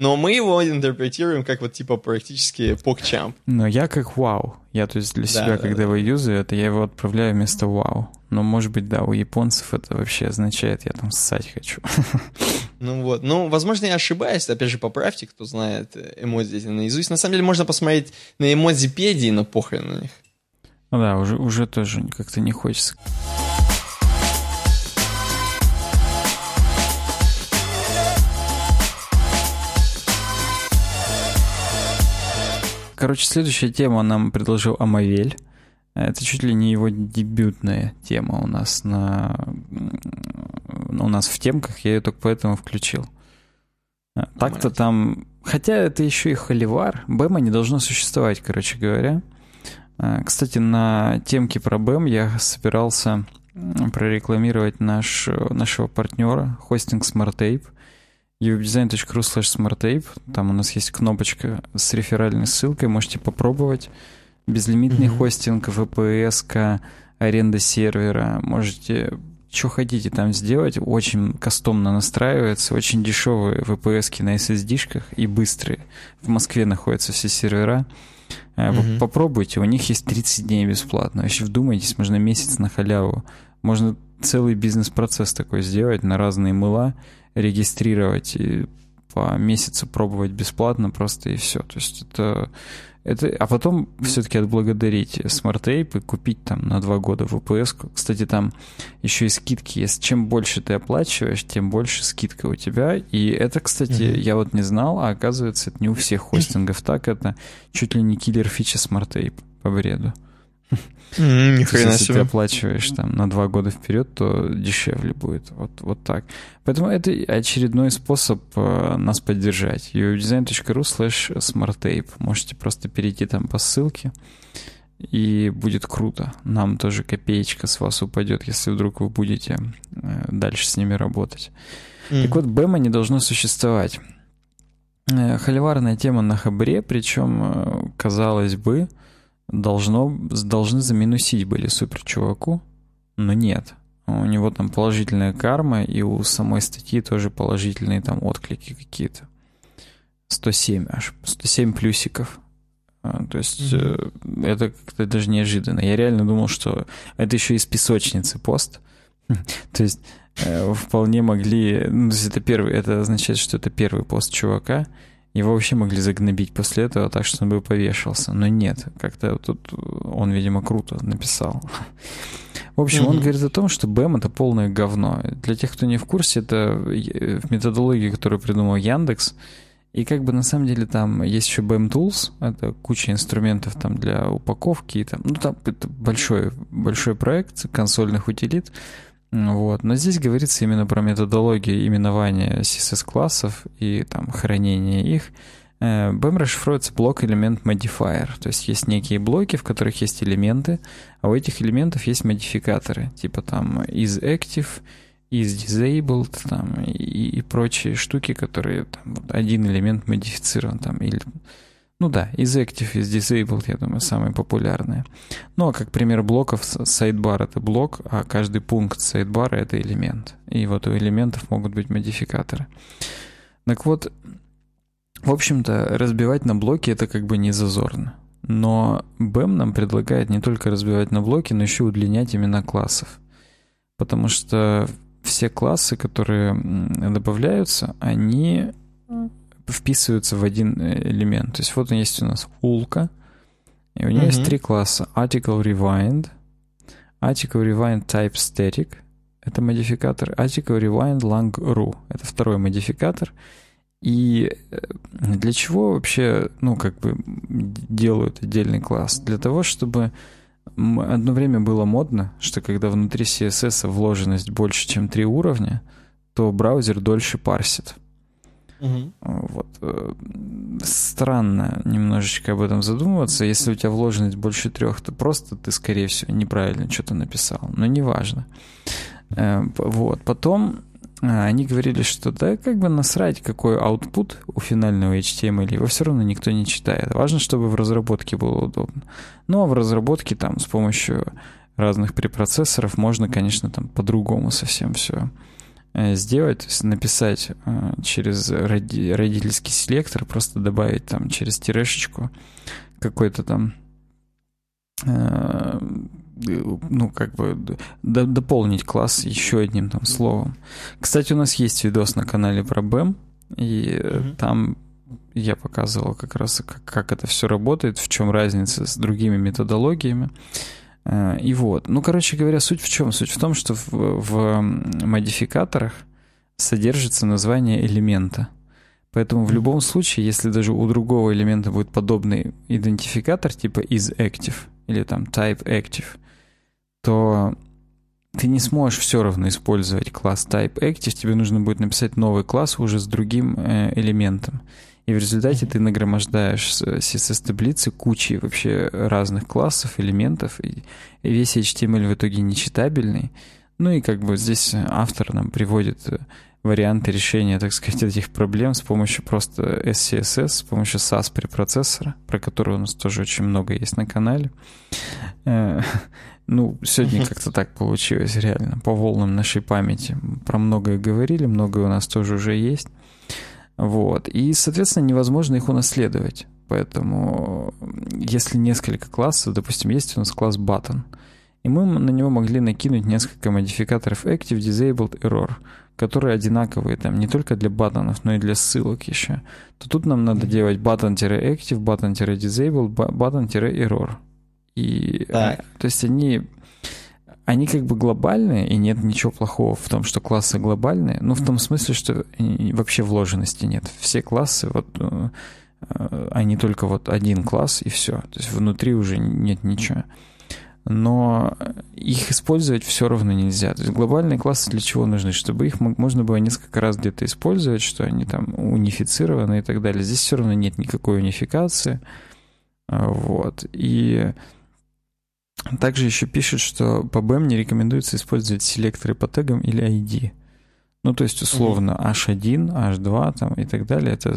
Но мы его интерпретируем как вот типа практически покчамп. Но я как вау. Я, то есть, для Да, себя, да, когда его юзаю, это я его отправляю вместо вау. Но, может быть, да, у японцев это вообще означает, я там ссать хочу. Ну вот, ну, возможно, я ошибаюсь, опять же, поправьте, кто знает э, эмодзи эти наизусть. На самом деле, можно посмотреть на эмодзипедии, но похрен на них. Ну да, уже, уже тоже как-то не хочется. короче, следующая тема нам предложил Амавель. Это чуть ли не его дебютная тема у нас на у нас в темках, я ее только поэтому включил. А, так-то там... Хотя это еще и холивар. Бэма не должно существовать, короче говоря. А, кстати, на темке про Бэм я собирался прорекламировать наш, нашего партнера, хостинг SmartTape uwebdesign.ru slash smarttape. Там у нас есть кнопочка с реферальной ссылкой, можете попробовать. Безлимитный mm-hmm. хостинг, VPS, аренда сервера. Можете что хотите там сделать. Очень кастомно настраивается, очень дешевые VPS на SSD-шках и быстрые. В Москве находятся все сервера. Mm-hmm. Попробуйте, у них есть 30 дней бесплатно. Вообще вдумайтесь, можно месяц на халяву. Можно целый бизнес-процесс такой сделать на разные мыла регистрировать и по месяцу пробовать бесплатно просто и все. То есть это... это а потом все-таки отблагодарить SmartApe и купить там на два года VPS. Кстати, там еще и скидки есть. Чем больше ты оплачиваешь, тем больше скидка у тебя. И это, кстати, mm-hmm. я вот не знал, а оказывается, это не у всех хостингов так. Это чуть ли не киллер фича SmartApe по бреду. Mm, ни хрена если ты оплачиваешь там на два года вперед, то дешевле будет. Вот, вот так. Поэтому это очередной способ э, нас поддержать. uwebdesign.ru slash smarttape. Можете просто перейти там по ссылке, и будет круто. Нам тоже копеечка с вас упадет, если вдруг вы будете э, дальше с ними работать. Mm. Так вот, бэма не должно существовать. Э, холиварная тема на хабре, причем, э, казалось бы, должно, должны заминусить были супер чуваку, но нет. У него там положительная карма, и у самой статьи тоже положительные там отклики какие-то. 107 аж, 107 плюсиков. А, то есть mm-hmm. это как-то даже неожиданно. Я реально думал, что это еще из песочницы пост. то есть э, вполне могли... Ну, то есть это первый... Это означает, что это первый пост чувака, его вообще могли загнобить после этого так, что он бы повешался. Но нет, как-то тут он, видимо, круто написал. В общем, mm-hmm. он говорит о том, что BEM — это полное говно. Для тех, кто не в курсе, это методология, которую придумал Яндекс. И как бы на самом деле там есть еще BEM Tools, это куча инструментов там для упаковки, и там, ну там это большой, большой проект консольных утилит, вот. Но здесь говорится именно про методологию именования CSS-классов и там хранения их. BEM расшифруется блок-элемент modifier, то есть есть некие блоки, в которых есть элементы, а у этих элементов есть модификаторы, типа там is active, is disabled, там, и, и прочие штуки, которые там, один элемент модифицирован, там, или ну да, из Active, из Disabled, я думаю, самые популярные. Ну, а как пример блоков, сайдбар — это блок, а каждый пункт сайдбара — это элемент. И вот у элементов могут быть модификаторы. Так вот, в общем-то, разбивать на блоки — это как бы не зазорно. Но BEM нам предлагает не только разбивать на блоки, но еще удлинять имена классов. Потому что все классы, которые добавляются, они вписываются в один э, элемент. То есть вот есть у нас улка, и у нее mm-hmm. есть три класса. Article Rewind, Article Rewind Type Static, это модификатор, Article Rewind Lang Ru, это второй модификатор. И э, для чего вообще, ну, как бы делают отдельный класс? Для того, чтобы одно время было модно, что когда внутри CSS вложенность больше, чем три уровня, то браузер дольше парсит. Вот. Э, странно немножечко об этом задумываться. Если у тебя вложенность больше трех, то просто ты, скорее всего, неправильно что-то написал. Но неважно. Э, вот. Потом э, они говорили, что да, как бы насрать, какой output у финального HTML, его все равно никто не читает. Важно, чтобы в разработке было удобно. Ну, а в разработке там с помощью разных препроцессоров можно, конечно, там по-другому совсем все сделать, то есть написать э, через роди, родительский селектор, просто добавить там через тирешечку какой-то там э, ну, как бы до, дополнить класс еще одним там словом. Кстати, у нас есть видос на канале про BEM, и mm-hmm. там я показывал как раз, как, как это все работает, в чем разница с другими методологиями. Э, и вот. Ну, короче говоря, суть в чем? Суть в том, что в, в модификаторах содержится название элемента. Поэтому в любом случае, если даже у другого элемента будет подобный идентификатор типа isActive или там typeActive, то ты не сможешь все равно использовать класс typeActive, тебе нужно будет написать новый класс уже с другим э, элементом. И в результате ты нагромождаешь с CSS-таблицы кучей вообще разных классов, элементов, и весь HTML в итоге нечитабельный. Ну и как бы здесь автор нам приводит э, варианты решения, так сказать, этих проблем с помощью просто SCSS, с помощью SAS препроцессора, про который у нас тоже очень много есть на канале. Э, ну, сегодня как-то так получилось, реально, по волнам нашей памяти. Про многое говорили, многое у нас тоже уже есть. Вот. И, соответственно, невозможно их унаследовать. Поэтому, если несколько классов, допустим, есть у нас класс button, и мы на него могли накинуть несколько модификаторов active, disabled, error, которые одинаковые там не только для баттонов, но и для ссылок еще, то тут нам надо делать button-active, button-disabled, button-error. И, так. то есть они они как бы глобальные, и нет ничего плохого в том, что классы глобальные, ну, в том смысле, что вообще вложенности нет. Все классы, вот, э, э, они только вот один класс, и все. То есть внутри уже нет ничего. Но их использовать все равно нельзя. То есть глобальные классы для чего нужны? Чтобы их можно было несколько раз где-то использовать, что они там унифицированы и так далее. Здесь все равно нет никакой унификации. Вот. И также еще пишет, что по BEM не рекомендуется использовать селекторы по тегам или ID. Ну, то есть, условно, H1, H2 там, и так далее, это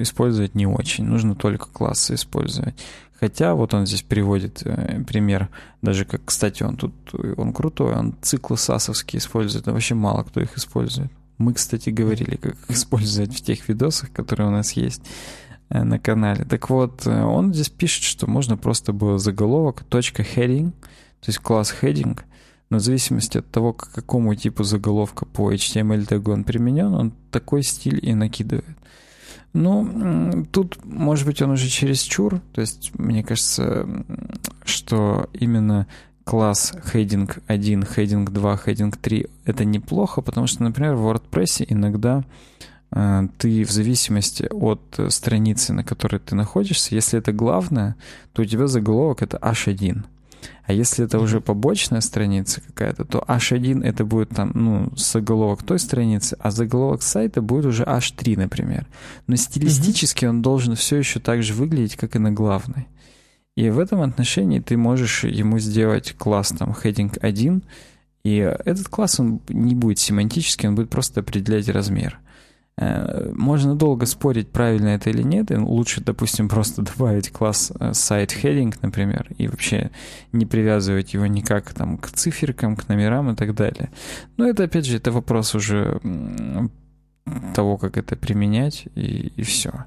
использовать не очень. Нужно только классы использовать. Хотя вот он здесь приводит э, пример, даже как, кстати, он тут, он крутой, он циклы САСовские использует, а вообще мало кто их использует. Мы, кстати, говорили, как их использовать в тех видосах, которые у нас есть. Э, на канале. Так вот, э, он здесь пишет, что можно просто было заголовок .heading, то есть класс heading, но в зависимости от того, к какому типу заголовка по HTML тегу он применен, он такой стиль и накидывает. Ну, тут, может быть, он уже чересчур, то есть мне кажется, что именно класс heading 1, heading 2, heading 3 это неплохо, потому что, например, в WordPress иногда ты в зависимости от страницы, на которой ты находишься, если это главное, то у тебя заголовок это H1. А если это уже побочная страница какая-то, то H1 это будет там, ну, заголовок той страницы, а заголовок сайта будет уже H3, например. Но стилистически он должен все еще так же выглядеть, как и на главной. И в этом отношении ты можешь ему сделать класс там heading 1, и этот класс он не будет семантический, он будет просто определять размер. Э, можно долго спорить, правильно это или нет. Лучше, допустим, просто добавить класс э, site heading, например, и вообще не привязывать его никак там, к циферкам, к номерам и так далее. Но это, опять же, это вопрос уже того, как это применять, и, и все.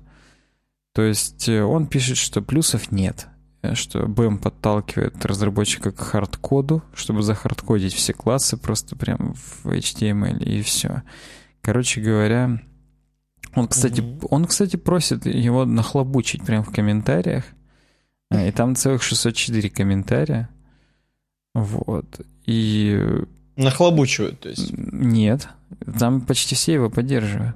То есть э, он пишет, что плюсов нет, что BM подталкивает разработчика к хардкоду, чтобы захардкодить все классы просто прям в HTML и все. Короче говоря, он, кстати, mm-hmm. он, кстати, просит его нахлобучить прямо в комментариях. А, и там целых 604 комментария. Вот. И... Нахлобучивают, то есть? Нет. Там почти все его поддерживают.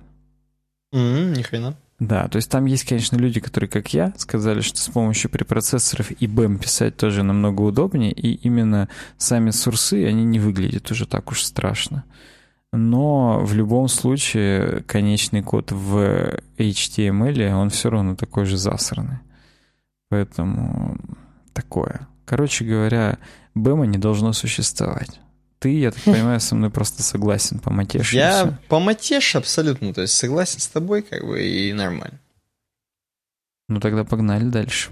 Mm-hmm, ни хрена. Да, то есть там есть, конечно, люди, которые, как я, сказали, что с помощью препроцессоров и BEM писать тоже намного удобнее, и именно сами сурсы, они не выглядят уже так уж страшно но в любом случае конечный код в HTML, он все равно такой же засранный. Поэтому такое. Короче говоря, бэма не должно существовать. Ты, я так понимаю, со мной просто согласен по. Я по матеш абсолютно, то есть согласен с тобой, как бы, и нормально. Ну тогда погнали дальше.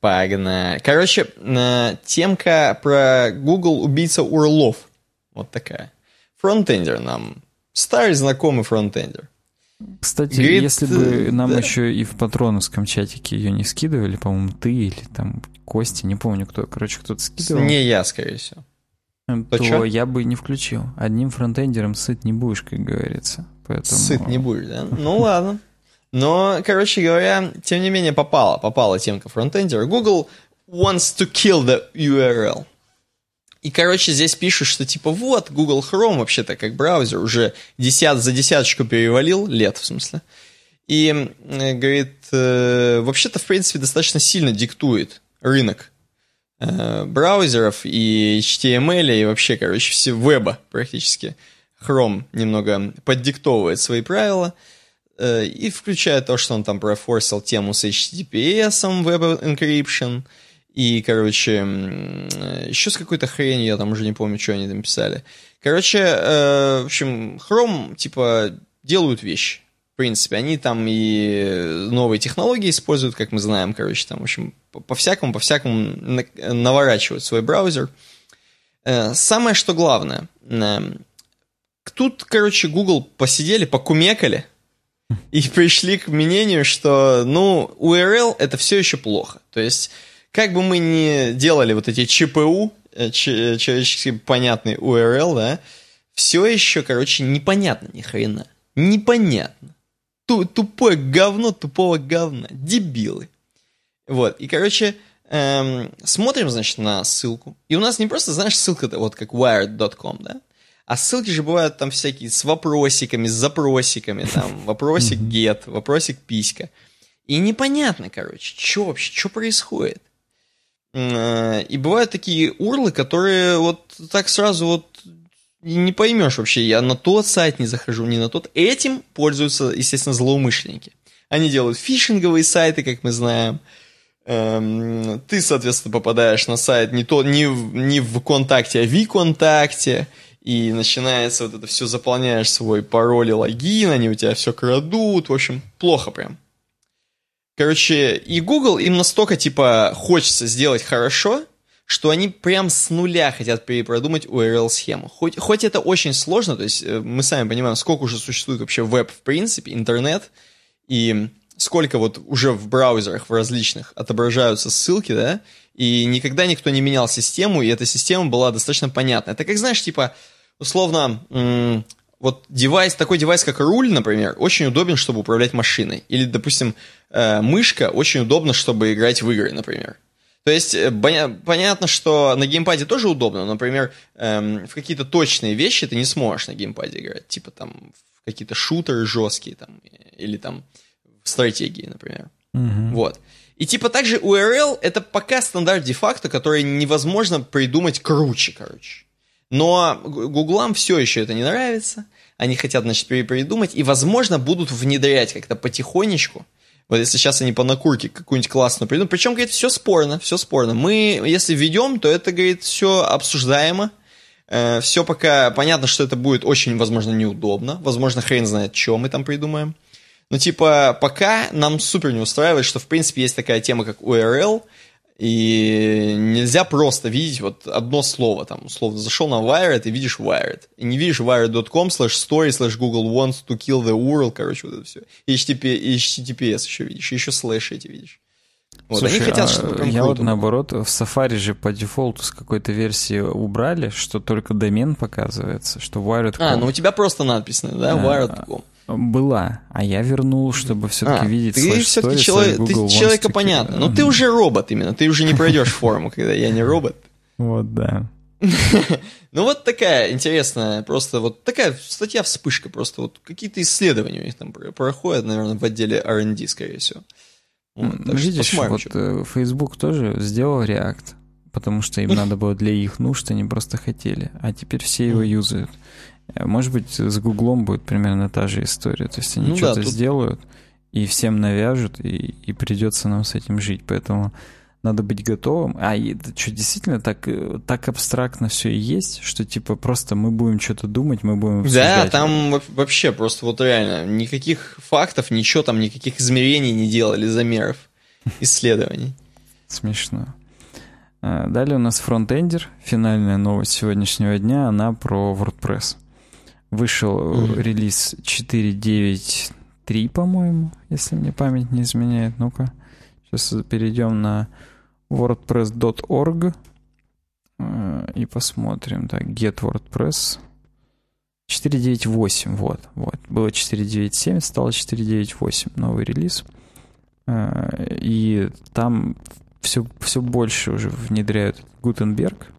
Погнали. Короче, э, темка про Google убийца урлов. Вот такая. Фронтендер нам. Старый знакомый фронтендер. Кстати, Говорит, если бы нам да. еще и в патроновском чатике ее не скидывали, по-моему, ты или там Кости, не помню кто, короче, кто-то скидывал. Не я, скорее всего. Э, то, то я бы не включил. Одним фронтендером сыт не будешь, как говорится. Поэтому... Сыт не будешь, да? Ну ладно. Но, короче говоря, тем не менее попала, попала темка фронтендера. Google wants to kill the URL. И, короче, здесь пишут, что типа вот, Google Chrome вообще-то как браузер уже десят, за десяточку перевалил, лет в смысле. И, э, говорит, э, вообще-то, в принципе, достаточно сильно диктует рынок э, браузеров и HTML, и вообще, короче, все веба практически. Chrome немного поддиктовывает свои правила, и включая то, что он там профорсил тему с HTTPS, Web Encryption, и, короче, еще с какой-то хренью, я там уже не помню, что они там писали. Короче, э, в общем, Chrome, типа, делают вещи. В принципе, они там и новые технологии используют, как мы знаем, короче, там, в общем, по-всякому, по-всякому наворачивают свой браузер. Э, самое, что главное, э, тут, короче, Google посидели, покумекали, и пришли к мнению, что, ну, URL это все еще плохо. То есть как бы мы ни делали вот эти ЧПУ, э, человечески понятный URL, да, все еще, короче, непонятно ни хрена. Непонятно. Тупое говно тупого говна. Дебилы. Вот. И, короче, эм, смотрим, значит, на ссылку. И у нас не просто, знаешь, ссылка-то вот как wired.com, да? А ссылки же бывают там всякие с вопросиками, с запросиками, там, вопросик get, вопросик писька. И непонятно, короче, что вообще, что происходит. Э, и бывают такие урлы, которые вот так сразу вот не поймешь вообще, я на тот сайт не захожу, не на тот. Этим пользуются, естественно, злоумышленники. Они делают фишинговые сайты, как мы знаем. Эм, ты, соответственно, попадаешь на сайт не, то, не, не в ВКонтакте, а в ВКонтакте. И начинается вот это все, заполняешь свой пароль и логин, они у тебя все крадут. В общем, плохо прям. Короче, и Google им настолько, типа, хочется сделать хорошо, что они прям с нуля хотят перепродумать URL-схему. Хоть, хоть это очень сложно, то есть э, мы сами понимаем, сколько уже существует вообще веб в принципе, интернет, и сколько вот уже в браузерах в различных отображаются ссылки, да, и никогда никто не менял систему, и эта система была достаточно понятна. Это как, знаешь, типа, условно, вот девайс, такой девайс, как руль, например, очень удобен, чтобы управлять машиной. Или, допустим, э, мышка очень удобна, чтобы играть в игры, например. То есть э, понятно, что на геймпаде тоже удобно, но, например, эм, в какие-то точные вещи ты не сможешь на геймпаде играть, типа там в какие-то шутеры жесткие там, или там в стратегии, например. Угу. Вот. И типа также URL это пока стандарт де-факто, который невозможно придумать круче, короче. Но гуглам все еще это не нравится. Они хотят, значит, передумать. И, возможно, будут внедрять как-то потихонечку. Вот если сейчас они по накурке какую-нибудь классную придумают. Причем, говорит, все спорно, все спорно. Мы, если введем, то это, говорит, все обсуждаемо. Э, все пока понятно, что это будет очень, возможно, неудобно. Возможно, хрен знает, что мы там придумаем. Но, типа, пока нам супер не устраивает, что, в принципе, есть такая тема, как URL, и нельзя просто видеть вот одно слово, там, условно, зашел на Wired и видишь Wired. И не видишь wired.com slash story slash Google wants to kill the URL, короче, вот это все. И HTTP, HTTPS еще видишь, и еще слэш эти видишь. Вот, Слушай, они хотят, чтобы прям я вот наоборот, в Safari же по дефолту с какой-то версии убрали, что только домен показывается, что wired.com. А, ну у тебя просто надпись, да, wired.com. Была, а я вернул, чтобы все-таки а, видеть ты все-таки человек, ты человека понятно. Но ты уже робот именно, ты уже не пройдешь форму, когда я не робот. Вот, да. Ну вот такая интересная, просто вот такая статья вспышка, просто вот какие-то исследования у них там проходят, наверное, в отделе R&D, скорее всего. Вот, Видишь, вот что. Facebook тоже сделал React, потому что им надо было для их нужд, они просто хотели, а теперь все его юзают. Э, может быть, с Гуглом будет примерно та же история. То есть они ну, что-то да, тут... сделают и всем навяжут, и, и придется нам с этим жить. Поэтому надо быть готовым. А и, что, действительно так, э, так абстрактно все и есть, что типа просто мы будем что-то думать, мы будем Да, там вообще просто вот реально никаких фактов, ничего там, никаких измерений не делали, замеров, исследований. Смешно. Э, далее у нас фронтендер, финальная новость сегодняшнего дня, она про WordPress. Вышел mm-hmm. релиз 4.9.3, по-моему, если мне память не изменяет. Ну-ка, сейчас перейдем на wordpress.org э, и посмотрим. Так, get WordPress. 4.9.8, вот, вот. Было 4.9.7, стало 4.9.8, новый релиз. Э, и там все, все больше уже внедряют Гутенберг.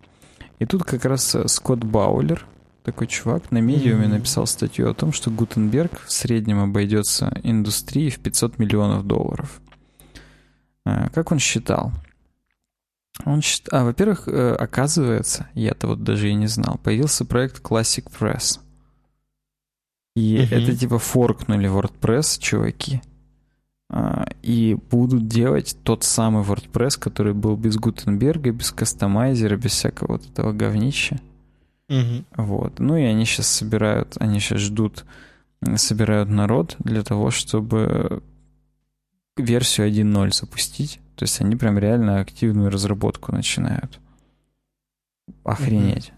И тут как раз Скотт Баулер, такой чувак, на медиуме mm-hmm. написал статью о том, что Гутенберг в среднем обойдется индустрии в 500 миллионов долларов. А, как он считал? Он счит... А, во-первых, э, оказывается, я-то вот даже и не знал, появился проект Classic Press. И mm-hmm. это типа форкнули WordPress, чуваки. А, и будут делать тот самый WordPress, который был без Гутенберга, без кастомайзера, без всякого вот этого говнища. Угу. Вот. Ну и они сейчас собирают, они сейчас ждут, собирают народ для того, чтобы версию 1.0 запустить. То есть они прям реально активную разработку начинают. Охренеть.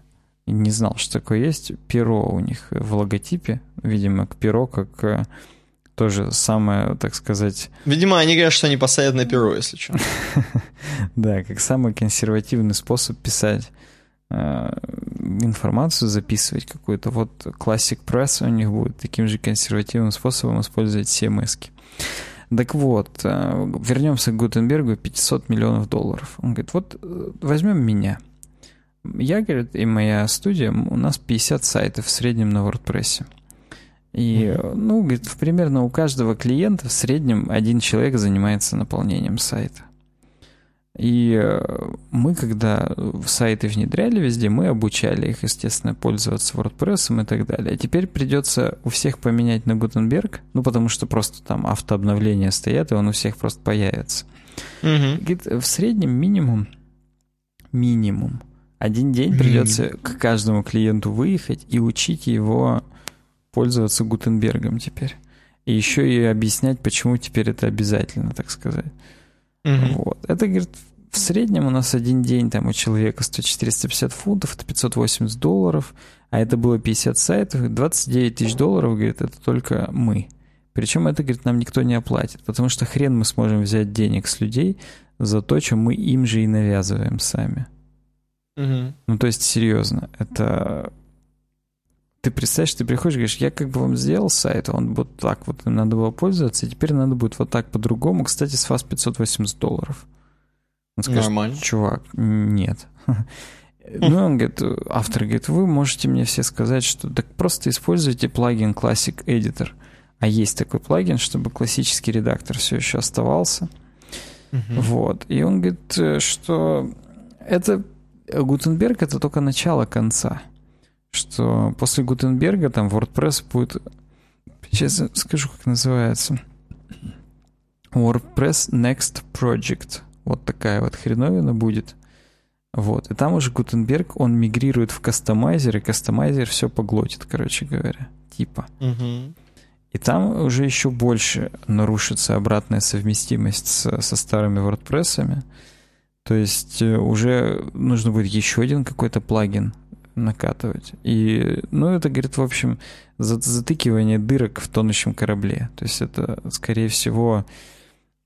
Угу. Не знал, что такое есть. Перо у них в логотипе. Видимо, к перо как э, тоже самое, так сказать... Видимо, они говорят, что они посадят на перо, если что. Да, как самый консервативный способ писать э, информацию, записывать какую-то. Вот Classic Press у них будет таким же консервативным способом использовать CMS. -ки. Так вот, э, вернемся к Гутенбергу, 500 миллионов долларов. Он говорит, вот э, возьмем меня. Я, говорит, и моя студия, у нас 50 сайтов в среднем на WordPress. И, ну, говорит, примерно у каждого клиента в среднем один человек занимается наполнением сайта. И э, мы, когда сайты внедряли везде, мы обучали их, естественно, пользоваться WordPress и так далее. А теперь придется у всех поменять на Gutenberg, ну, потому что просто там автообновления стоят, и он у всех просто появится. Угу. В среднем минимум, минимум, один день придется к каждому клиенту выехать и учить его пользоваться Гутенбергом теперь. И еще и объяснять, почему теперь это обязательно, так сказать. Угу. Вот. Это, говорит, в среднем у нас один день там у человека стоит 450 фунтов, это 580 долларов, а это было 50 сайтов, 29 тысяч долларов, говорит, это только мы. Причем это, говорит, нам никто не оплатит, потому что хрен мы сможем взять денег с людей за то, что мы им же и навязываем сами. Угу. Ну, то есть, серьезно, это ты представляешь, ты приходишь и говоришь, я как бы вам сделал сайт, он вот так вот надо было пользоваться, и теперь надо будет вот так по-другому. Кстати, с вас 580 долларов. Он скажет, Нормально. чувак, нет. Ну, он говорит, автор говорит, вы можете мне все сказать, что так просто используйте плагин Classic Editor. А есть такой плагин, чтобы классический редактор все еще оставался. Угу. Вот. И он говорит, что это Гутенберг это только начало конца что после Гутенберга там WordPress будет... Сейчас скажу, как называется. WordPress Next Project. Вот такая вот хреновина будет. Вот. И там уже Гутенберг, он мигрирует в кастомайзер, и кастомайзер все поглотит, короче говоря. Типа. Угу. И там уже еще больше нарушится обратная совместимость с, со старыми WordPress'ами. То есть э, уже нужно будет еще один какой-то плагин накатывать. И, ну, это, говорит, в общем, затыкивание дырок в тонущем корабле. То есть это, скорее всего,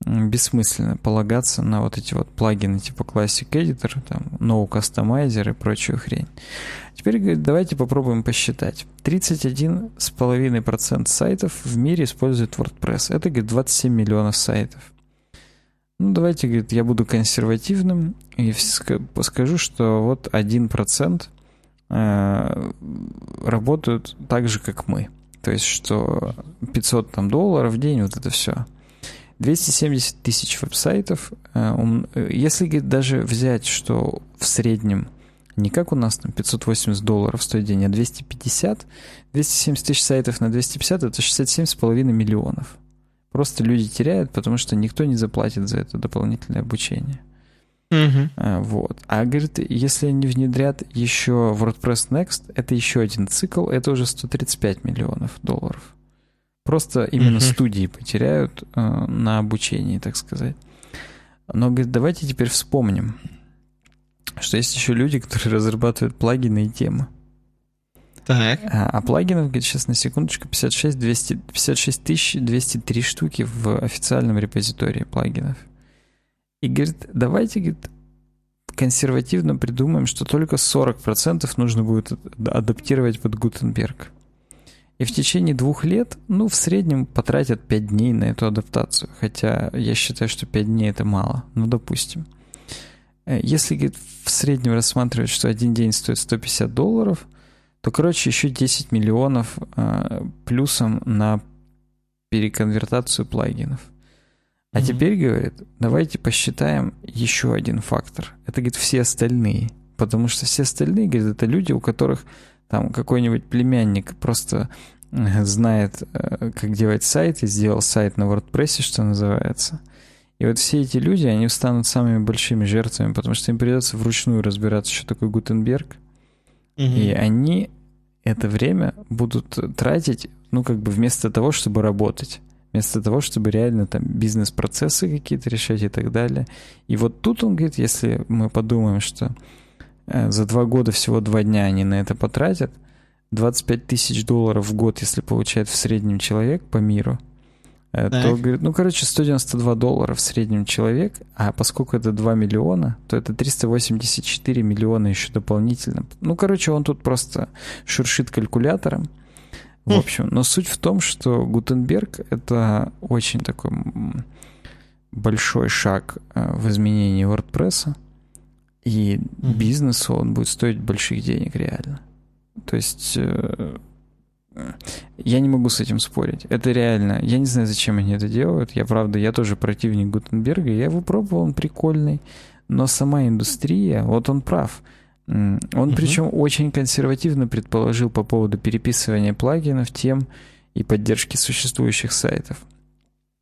бессмысленно полагаться на вот эти вот плагины типа Classic Editor, там, No Customizer и прочую хрень. Теперь, говорит, давайте попробуем посчитать. 31,5% сайтов в мире используют WordPress. Это, говорит, 27 миллионов сайтов. Ну, давайте, говорит, я буду консервативным и скажу, что вот 1% Э, работают так же, как мы. То есть, что 500 там, долларов в день, вот это все. 270 тысяч веб-сайтов. Э, если говорит, даже взять, что в среднем не как у нас там 580 долларов стоит день, а 250, 270 тысяч сайтов на 250 это 67,5 миллионов. Просто люди теряют, потому что никто не заплатит за это дополнительное обучение. Угу. Вот. А говорит, если они внедрят еще WordPress Next, это еще один цикл, это уже 135 миллионов долларов. Просто именно угу. студии потеряют э, на обучении, так сказать. Но, говорит, давайте теперь вспомним, что есть еще люди, которые разрабатывают плагины и темы. Так. А, а плагинов, говорит, сейчас на секундочку, 56, 200, 56 203 штуки в официальном репозитории плагинов. И говорит, давайте, говорит, консервативно придумаем, что только 40% нужно будет адаптировать под Гутенберг. И в течение двух лет, ну, в среднем потратят 5 дней на эту адаптацию. Хотя я считаю, что 5 дней это мало. Ну, допустим. Э, если говорит, в среднем рассматривать, что один день стоит 150 долларов, то, короче, еще 10 миллионов э, плюсом на переконвертацию плагинов. А mm-hmm. теперь, говорит, давайте посчитаем еще один фактор. Это, говорит, все остальные. Потому что все остальные, говорит, это люди, у которых там какой-нибудь племянник просто э, знает, э, как делать сайт, и сделал сайт на WordPress, что называется. И вот все эти люди, они станут самыми большими жертвами, потому что им придется вручную разбираться, что такое Гутенберг. Угу. И они это время будут тратить, ну, как бы вместо того, чтобы работать. Вместо того, чтобы реально там бизнес-процессы какие-то решать и так далее. И вот тут он говорит, если мы подумаем, что э, за два года всего два дня они на это потратят, 25 тысяч долларов в год, если получает в среднем человек по миру, Э, так. то говорит, ну, короче, 192 доллара в среднем человек, а поскольку это 2 миллиона, то это 384 миллиона еще дополнительно. Ну, короче, он тут просто шуршит калькулятором. В хм. общем, но суть в том, что Гутенберг — это очень такой большой шаг э, в изменении WordPress, и бизнесу он будет стоить больших денег реально. То есть э, я не могу с этим спорить. Это реально. Я не знаю, зачем они это делают. Я, правда, я тоже противник Гутенберга. Я его пробовал, он прикольный. Но сама индустрия, вот он прав. Он угу. причем очень консервативно предположил по поводу переписывания плагинов, тем и поддержки существующих сайтов.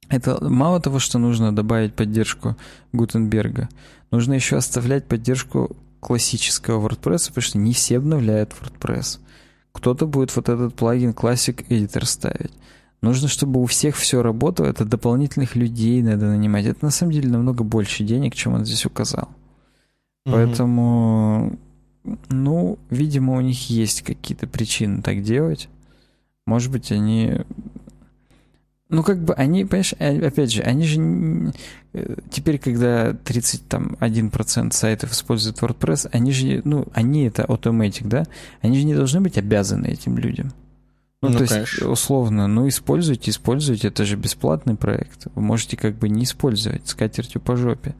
Это мало того, что нужно добавить поддержку Гутенберга, нужно еще оставлять поддержку классического WordPress, потому что не все обновляют WordPress. Кто-то будет вот этот плагин Classic Editor ставить. Нужно, чтобы у всех все работало, это дополнительных людей надо нанимать. Это на самом деле намного больше денег, чем он здесь указал. Поэтому, ну, видимо, у них есть какие-то причины так делать. Может быть, они ну, как бы они, понимаешь, э, опять же, они же э, теперь, когда 31% сайтов используют WordPress, они же, ну, они это automatic, да? Они же не должны быть обязаны этим людям. Ну, ну то конечно. есть, условно, ну, используйте, используйте, это же бесплатный проект. Вы можете как бы не использовать с катертью по жопе.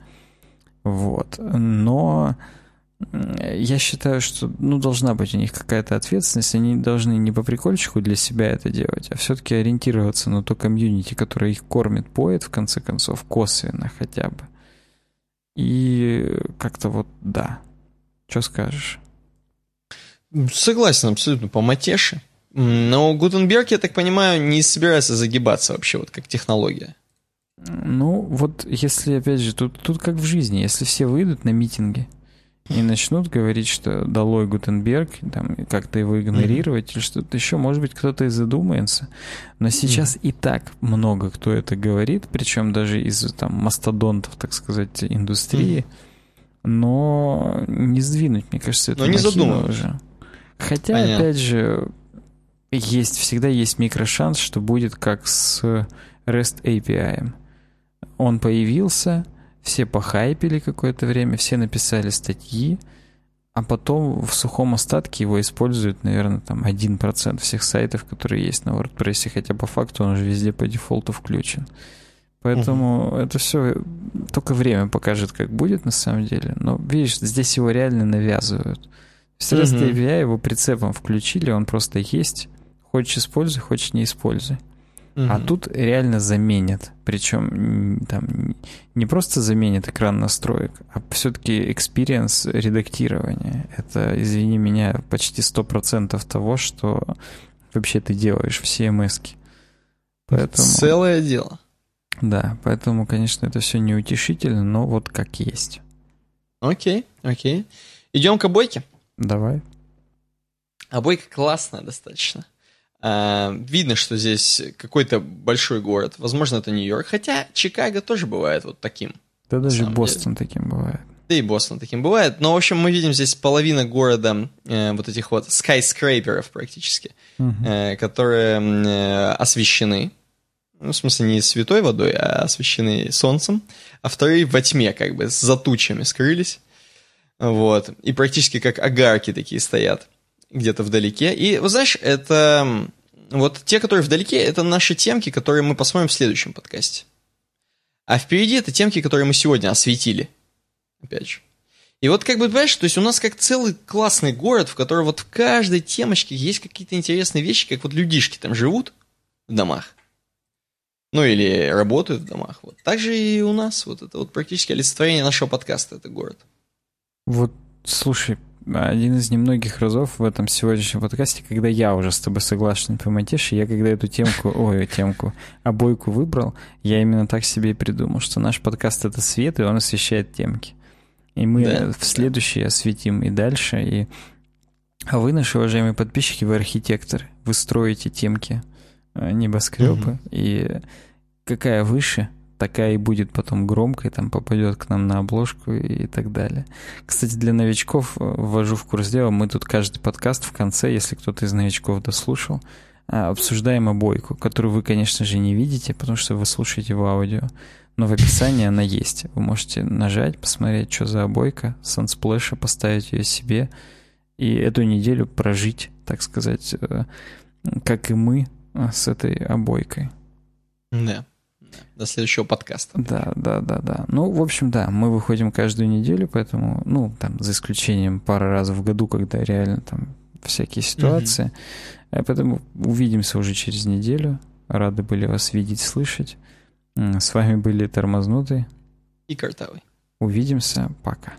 Вот. Но я считаю, что ну, должна быть у них какая-то ответственность. Они должны не по прикольчику для себя это делать, а все-таки ориентироваться на то комьюнити, которое их кормит, поет, в конце концов, косвенно хотя бы. И как-то вот да. Что скажешь? Согласен абсолютно по матеше. Но Гутенберг, я так понимаю, не собирается загибаться вообще, вот как технология. Ну, вот если, опять же, тут, тут как в жизни, если все выйдут на митинги, и начнут говорить, что долой Гутенберг, там, как-то его игнорировать mm-hmm. или что-то еще, может быть, кто-то и задумается. Но сейчас mm-hmm. и так много кто это говорит, причем даже из там мастодонтов, так сказать, индустрии. Mm-hmm. Но не сдвинуть, мне кажется, это не уже. Хотя, Понятно. опять же, есть, всегда есть микрошанс, что будет как с REST API. Он появился, все похайпили какое-то время, все написали статьи, а потом в сухом остатке его используют, наверное, там 1% всех сайтов, которые есть на WordPress, хотя по факту он уже везде по дефолту включен. Поэтому угу. это все только время покажет, как будет на самом деле. Но видишь, здесь его реально навязывают. Есть REST угу. API его прицепом включили, он просто есть. Хочешь используй, хочешь не используй. Угу. А тут реально заменят. Причем там не просто заменят экран настроек, а все-таки experience редактирования. Это, извини меня, почти 100% того, что вообще ты делаешь в CMS. Поэтому... Целое дело. Да, поэтому, конечно, это все неутешительно, но вот как есть. Окей, окей. Идем к обойке? Давай. Обойка классная достаточно. А, видно, что здесь какой-то большой город. Возможно, это Нью-Йорк. Хотя Чикаго тоже бывает вот таким. Да даже Бостон деле. таким бывает. Да и Бостон таким бывает. Но, в общем, мы видим здесь половина города э, вот этих вот скайскрейперов практически, угу. э, которые э, освещены. Ну, в смысле, не святой водой, а освещены солнцем. А вторые во тьме, как бы, с затучами скрылись. Вот. И практически как огарки такие стоят где-то вдалеке. И, вы знаешь, это вот те, которые вдалеке, это наши темки, которые мы посмотрим в следующем подкасте. А впереди это темки, которые мы сегодня осветили. Опять же. И вот как бы, понимаешь, то есть у нас как целый классный город, в котором вот в каждой темочке есть какие-то интересные вещи, как вот людишки там живут в домах. Ну или работают в домах. Вот. Так же и у нас. Вот это вот практически олицетворение нашего подкаста, это город. Вот, слушай, один из немногих разов в этом сегодняшнем подкасте, когда я уже с тобой согласен, понимаешь, я когда эту темку, ой, темку, обойку выбрал, я именно так себе и придумал, что наш подкаст — это свет, и он освещает темки. И мы да, в следующий да. осветим и дальше. И... А вы, наши уважаемые подписчики, вы архитекторы. Вы строите темки э, небоскребы. Угу. И какая выше, такая и будет потом громкой, там попадет к нам на обложку и так далее. Кстати, для новичков э, ввожу в курс дела. Мы тут каждый подкаст в конце, если кто-то из новичков дослушал, а, обсуждаем обойку, которую вы, конечно же, не видите, потому что вы слушаете в аудио но в описании она есть. Вы можете нажать, посмотреть, что за обойка, сансплэша, поставить ее себе и эту неделю прожить, так сказать, э, как и мы э, с этой обойкой. Да. До следующего подкаста. Да, да, да, да. Ну, в общем, да, мы выходим каждую неделю, поэтому, ну, там, за исключением пары раз в году, когда реально там всякие ситуации. Mm-hmm. Поэтому увидимся уже через неделю. Рады были вас видеть, слышать. С вами были Тормознутый и Картавый. Увидимся. Пока.